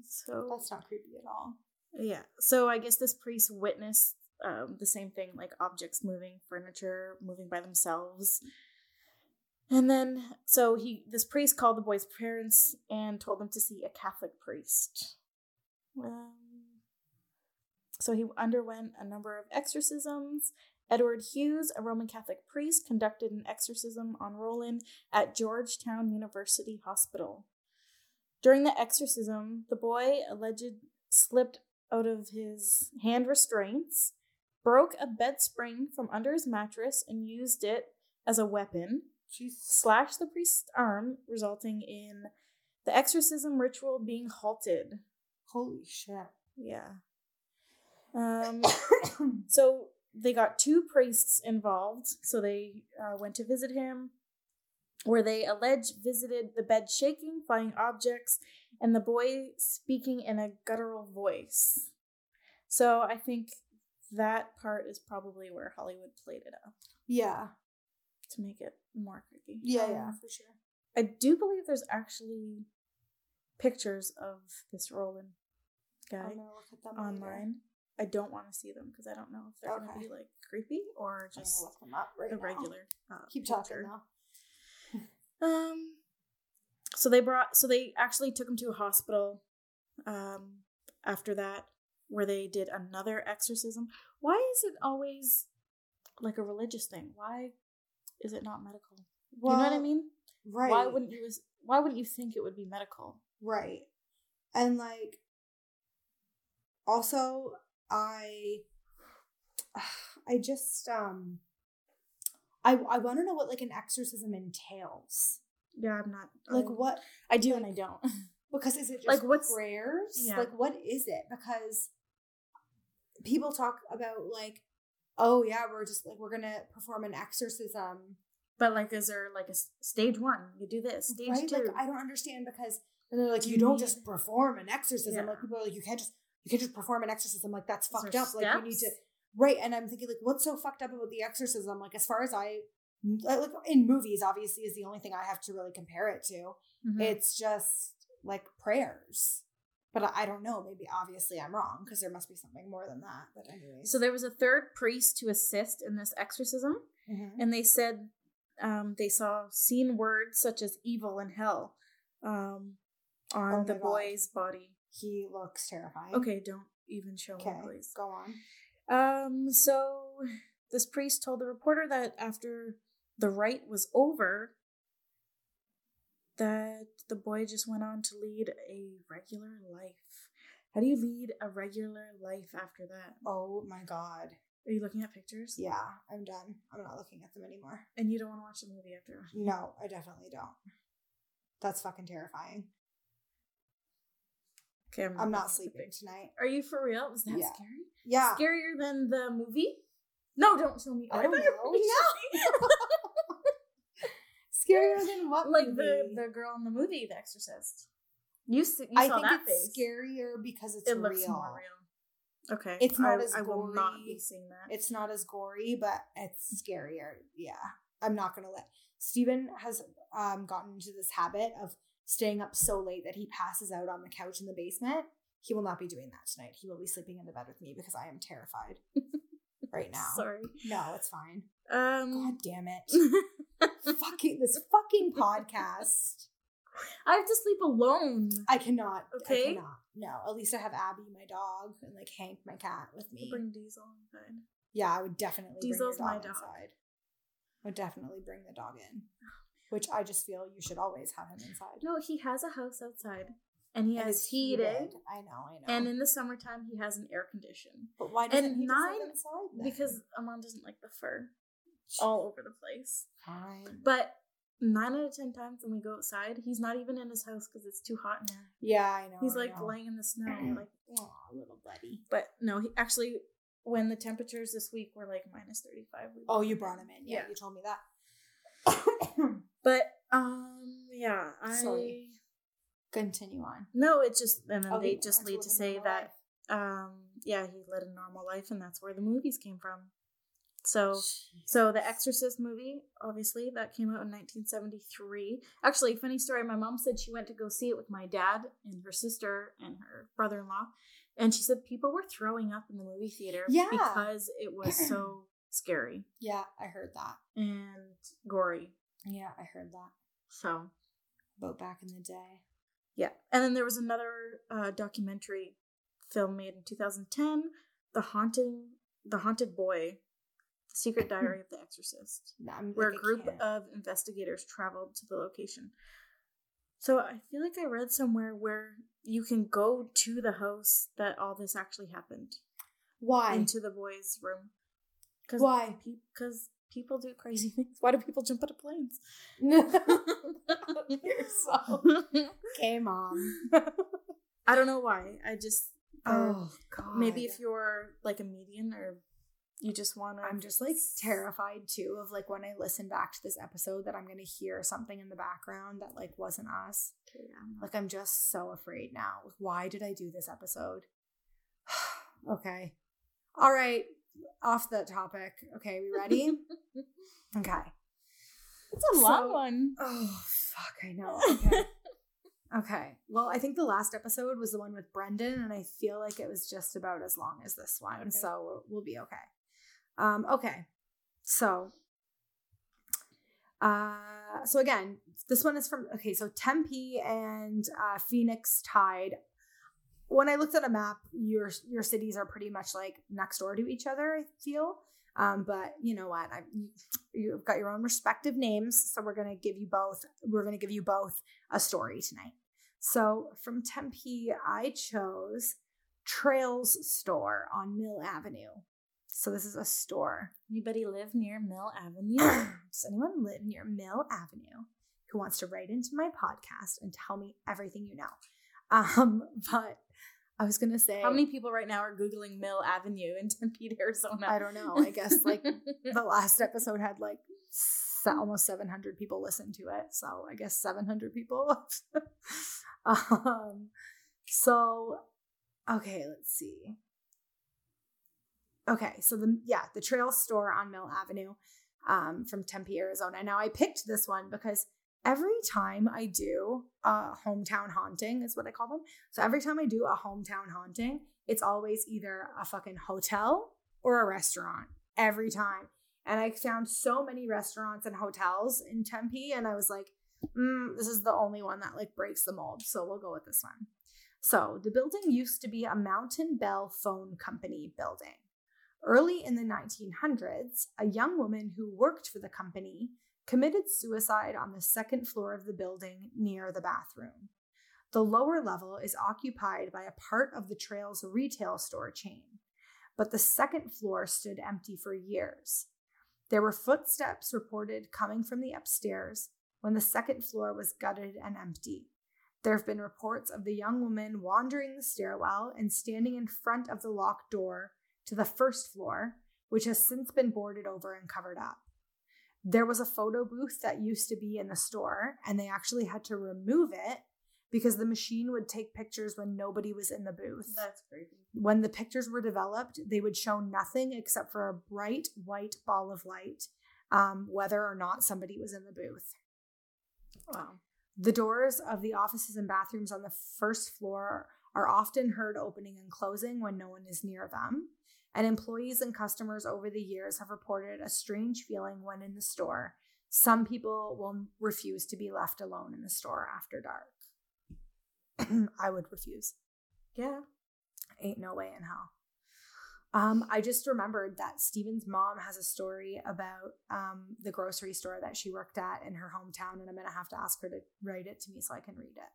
So That's not creepy at all. yeah. So I guess this priest witnessed um, the same thing, like objects moving, furniture moving by themselves. And then, so he, this priest called the boy's parents and told them to see a Catholic priest. Um, so he underwent a number of exorcisms. Edward Hughes, a Roman Catholic priest, conducted an exorcism on Roland at Georgetown University Hospital. During the exorcism, the boy alleged slipped out of his hand restraints, broke a bed spring from under his mattress, and used it as a weapon, She slashed the priest's arm, resulting in the exorcism ritual being halted. Holy shit. Yeah. Um, so they got two priests involved. So they uh, went to visit him, where they allege visited the bed shaking, flying objects, and the boy speaking in a guttural voice. So I think that part is probably where Hollywood played it up yeah. to make it more creepy. Yeah, Um, yeah, for sure. I do believe there's actually pictures of this Roland guy I'm look at them later. I don't want to see them because I don't know if they're going Okay. to be like creepy or just look them up right a now. regular. Uh, Keep talking though. Um, so they brought, so they actually took him to a hospital. Um, after that, where they did another exorcism. Why is it always like a religious thing? Why is it not medical? you know what I Well, mean? Right. Why wouldn't you? Why wouldn't you think it would be medical? Right. And like also I I just um I I want to know what like an exorcism entails. Yeah, I'm not Like I- what I do and I don't. because is it just Like, what's- prayers? Yeah. Like what is it? Because people talk about like oh yeah, we're just like we're going to perform an exorcism. But like, is there like a stage one? You do this. Stage right? two. Like I don't understand because and they're like you, You don't need- just perform an exorcism. Yeah. Like people are like you can't just you can't just perform an exorcism. Like that's fucked up. Like you need to right. And I'm thinking like what's so fucked up about the exorcism? Like as far as I like in movies, obviously is the only thing I have to really compare it to. Mhm. It's just like prayers. But I, don't know. Maybe obviously I'm wrong because there must be something more than that. But anyways, So there was a third priest to assist in this exorcism, Mhm. and they said um, they saw seen words such as evil and hell um, on Oh the God. boy's body. He looks terrifying. Okay, don't even show Okay, me, please. go on. Um, so this priest told the reporter that after the rite was over, that the boy just went on to lead a regular life. How do you lead a regular life after that? Oh my god. Are you looking at pictures? Yeah, I'm done. I'm not looking at them anymore. And you don't want to watch the movie after? No, I definitely don't. That's fucking terrifying. Okay, I'm not looking at sleeping pic- tonight. Are you for real? Was that Yeah. scary? Yeah. Scarier than the movie? No, don't tell me. I don't know. were gonna show Scarier than what? like the movie? the girl in the movie, The Exorcist. You, s- you I think that it's face. scarier because it's it real. looks more real. Okay, It's not I, as I will not be seeing that. It's not as gory, but it's scarier. Yeah. I'm not gonna let Stephen has um gotten into this habit of staying up so late that he passes out on the couch in the basement. He will not be doing that tonight. He will be sleeping in the bed with me because I am terrified right now. Sorry. No, it's fine. Um, God damn it. fucking this fucking podcast. I have to sleep alone. I cannot. Okay. I cannot. No. At least I have Abby, my dog, and like Hank, my cat, with me. Bring Diesel inside. Yeah, I would definitely Diesel's bring my your dog, dog. inside. I would definitely bring the dog in. Which I just feel you should always have him inside. No, he has a house outside, and he It has is heated. I know, I know. And in the summertime, he has an air condition but why doesn't and he nine- inside? Then? because Amon doesn't like the fur oh. all over the place. fine. But nine out of ten times when we go outside, he's not even in his house because it's too hot in there. Yeah, I know. He's I like know. laying in the snow, like. Aw, little buddy. But no, he actually, when the temperatures this week were like minus thirty five. Oh, you brought him in. Yeah, Yeah. you told me that. But um, yeah, I Sorry. Continue on. no, it's just and then Oh, they he just lead to say that um, yeah, he led a normal life, and that's where the movies came from. So, so the Exorcist movie, obviously, that came out in 1973. Actually, funny story. My mom said she went to go see it with my dad and her sister and her brother-in-law, and she said people were throwing up in the movie theater Yeah. because it was so scary Yeah, I heard that. and gory. Yeah, I heard that So, about back in the day. yeah. And then there was another uh, documentary film made in 2010, The Haunting, The Haunted Boy, The Secret Diary of the Exorcist. I'm, where a group of investigators traveled to the location. So I feel like I read somewhere where you can go to the house that all this actually happened why? into the boys' room. Cause Why? Because people do crazy things. Why do people jump out of planes? Okay, mom. I don't know why. I just Oh god. maybe if you're like a median or you just want to. I'm just like terrified too of like when I listen back to this episode that I'm gonna hear something in the background that like wasn't us. Like I'm just so afraid now. Why did I do this episode? okay. All right. Off the topic. Okay, we ready? okay. It's a long So- one. Oh fuck, I know. Okay. okay. Well, I think the last episode was the one with Brendan, and I feel like it was just about as long as this one. Okay. So we'll, we'll be okay. Um, okay. So uh so again, this one is from okay, so Tempe and uh Phoenix Tied. When I looked at a map, your your cities are pretty much like next door to each other, I feel. Um, but you know what? I, you've got your own respective names, so we're gonna give you both. We're gonna give you both a story tonight. So from Tempe, I chose Trails Store on Mill Avenue. So this is a store. Anybody live near Mill Avenue? Does anyone live near Mill Avenue who wants to write into my podcast and tell me everything you know? Um, but I was gonna say How many people right now are googling Mill Avenue in Tempe, Arizona? I don't know. I guess like the last episode had like almost 700 people listen to it so i guess 700 people um so okay let's see okay so the yeah the trail store on mill avenue um from tempe arizona now i picked this one because every time i do a hometown haunting is what i call them so every time i do a hometown haunting it's always either a fucking hotel or a restaurant every time. And I found so many restaurants and hotels in Tempe, and I was like, mm, this is the only one that like breaks the mold. So we'll go with this one. So the building used to be a Mountain Bell Phone Company building. Early in the 1900s, a young woman who worked for the company committed suicide on the second floor of the building near the bathroom. The lower level is occupied by a part of the trail's retail store chain but the second floor stood empty for years. There were footsteps reported coming from the upstairs when the second floor was gutted and empty. There have been reports of the young woman wandering the stairwell and standing in front of the locked door to the first floor, which has since been boarded over and covered up. There was a photo booth that used to be in the store, and they actually had to remove it because the machine would take pictures when nobody was in the booth That's creepy. when the pictures were developed, they would show nothing except for a bright white ball of light um, whether or not somebody was in the booth. Wow. The doors of the offices and bathrooms on the first floor are often heard opening and closing when no one is near them. And employees and customers over the years have reported a strange feeling when in the store. Some people will refuse to be left alone in the store after dark. I would refuse. Yeah. Ain't no way in hell. Um, I just remembered that Steven's mom has a story about um, the grocery store that she worked at in her hometown, and I'm gonna have to ask her to write it to me so I can read it.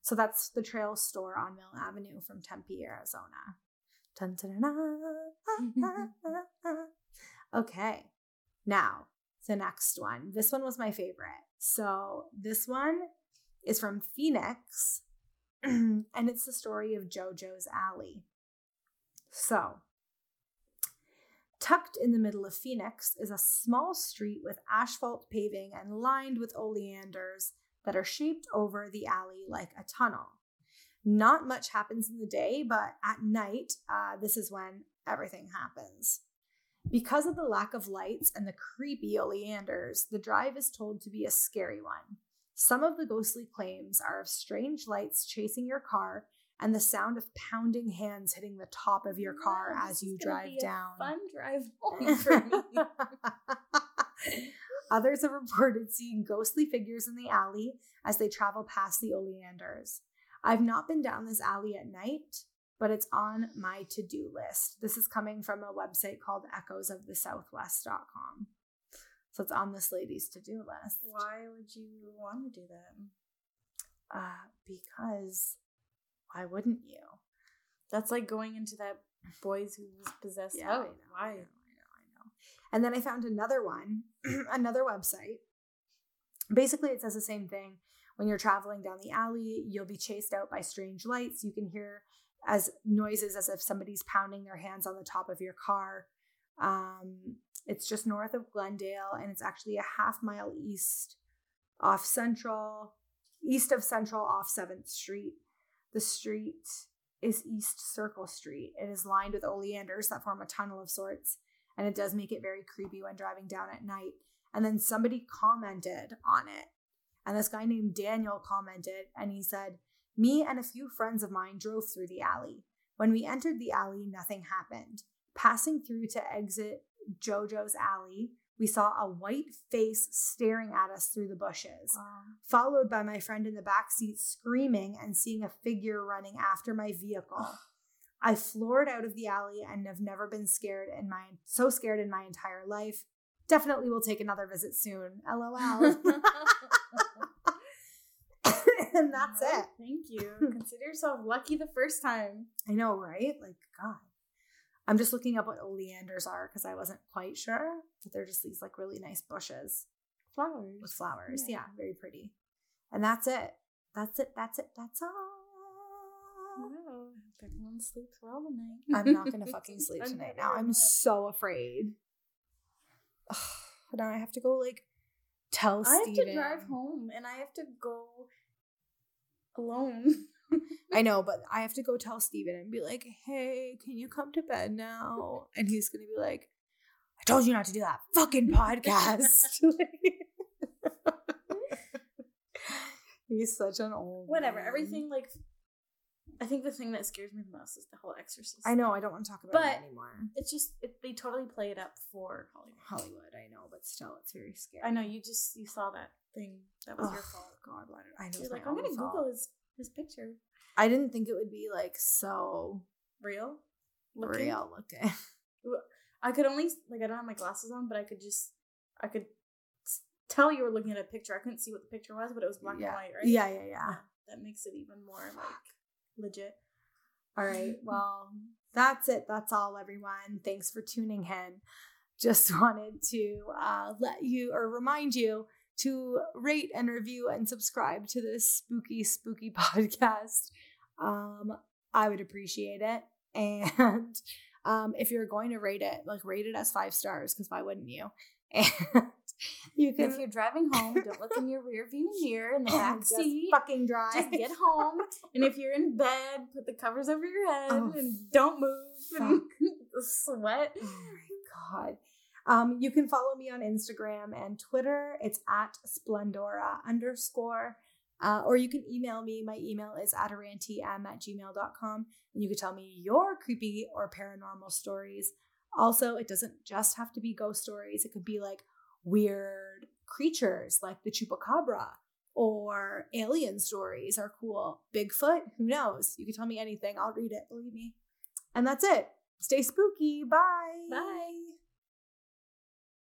So that's the Trail Store on Mill Avenue from Tempe, Arizona. Dun, dun, dun, okay, now the next one. This one was my favorite. So this one is from Phoenix, and it's the story of JoJo's Alley. So, tucked in the middle of Phoenix is a small street with asphalt paving and lined with oleanders that are shaped over the alley like a tunnel. Not much happens in the day, but at night, uh, this is when everything happens. Because of the lack of lights and the creepy oleanders, the drive is told to be a scary one. Some of the ghostly claims are of strange lights chasing your car and the sound of pounding hands hitting the top of your car as you drive down. Fun drive home for me. Others have reported seeing ghostly figures in the alley as they travel past the oleanders. I've not been down this alley at night, but it's on my to do list. This is coming from a website called echoesofthesouthwest.com. So it's on this lady's to do list. Why would you want to do that? Uh, because why wouldn't you? That's like going into that boys who was possessed. I oh, know, I why? know, I know, I know. And then I found another one, another website. Basically, it says the same thing. When you're traveling down the alley, you'll be chased out by strange lights. You can hear as noises as if somebody's pounding their hands on the top of your car. Um, it's just north of Glendale, and it's actually a half mile east off Central, east of Central off Seventh Street. The street is East Circle Street. It is lined with oleanders that form a tunnel of sorts, and it does make it very creepy when driving down at night. And then somebody commented on it, and this guy named Daniel commented, and he said, Me and a few friends of mine drove through the alley. When we entered the alley, nothing happened. Passing through to exit JoJo's alley, we saw a white face staring at us through the bushes followed by my friend in the back seat screaming and seeing a figure running after my vehicle. I floored out of the alley and have never been scared in my so scared in my entire life. Definitely will take another visit soon. LOL. and that's it. Thank you. Consider yourself lucky the first time. I know, right? Like God. I'm just looking up what oleanders are because I wasn't quite sure, but they're just these like really nice bushes Flowers. with flowers. Yeah. Yeah, very pretty. And that's it. That's it. That's it. That's all. Wow. Everyone sleeps well tonight. I'm not gonna fucking sleep tonight now. I'm so afraid. Ugh, now I have to go like tell I have to drive home and I have to go alone. I know, but I have to go tell Steven and be like, hey, can you come to bed now? And he's gonna be like, I told you not to do that fucking podcast. he's such an old Whatever. man. Everything like I think the thing that scares me the most is the whole exorcist. I know, I don't want to talk about But- it anymore. It's just it, they totally play it up for Hollywood. Hollywood, I know, but still it's very scary. I know you just you saw that thing. That was your Ugh, fault. God, why did I know? You're it's like, my I'm gonna fault. Google his his picture. I didn't think it would be like so Real? Looking? real looking. I could only like I don't have my glasses on, but I could just I could s- tell you were looking at a picture. I couldn't see what the picture was, but it was black yeah. and white, right? yeah, yeah, yeah. That makes it even more like legit. All right. Well, that's it. That's all, everyone. Thanks for tuning in. Just wanted to uh, let you or remind you to rate and review and subscribe to this spooky, spooky podcast. Um, I would appreciate it. And um, if you're going to rate it, like rate it as five stars, because why wouldn't you? And you can If you're driving home, don't look in your rear view mirror in the back just seat. fucking drive. Just get home, and if you're in bed, put the covers over your head Oh, and don't move and sweat. Oh my god. Um, you can follow me on Instagram and Twitter. It's at Splendora underscore. Uh, or you can email me. My email is adarantym at gmail.com. And you can tell me your creepy or paranormal stories. Also, it doesn't just have to be ghost stories, it could be like weird creatures like the chupacabra or alien stories are cool. Bigfoot, who knows? You can tell me anything. I'll read it, believe me. And that's it. Stay spooky. Bye. Bye.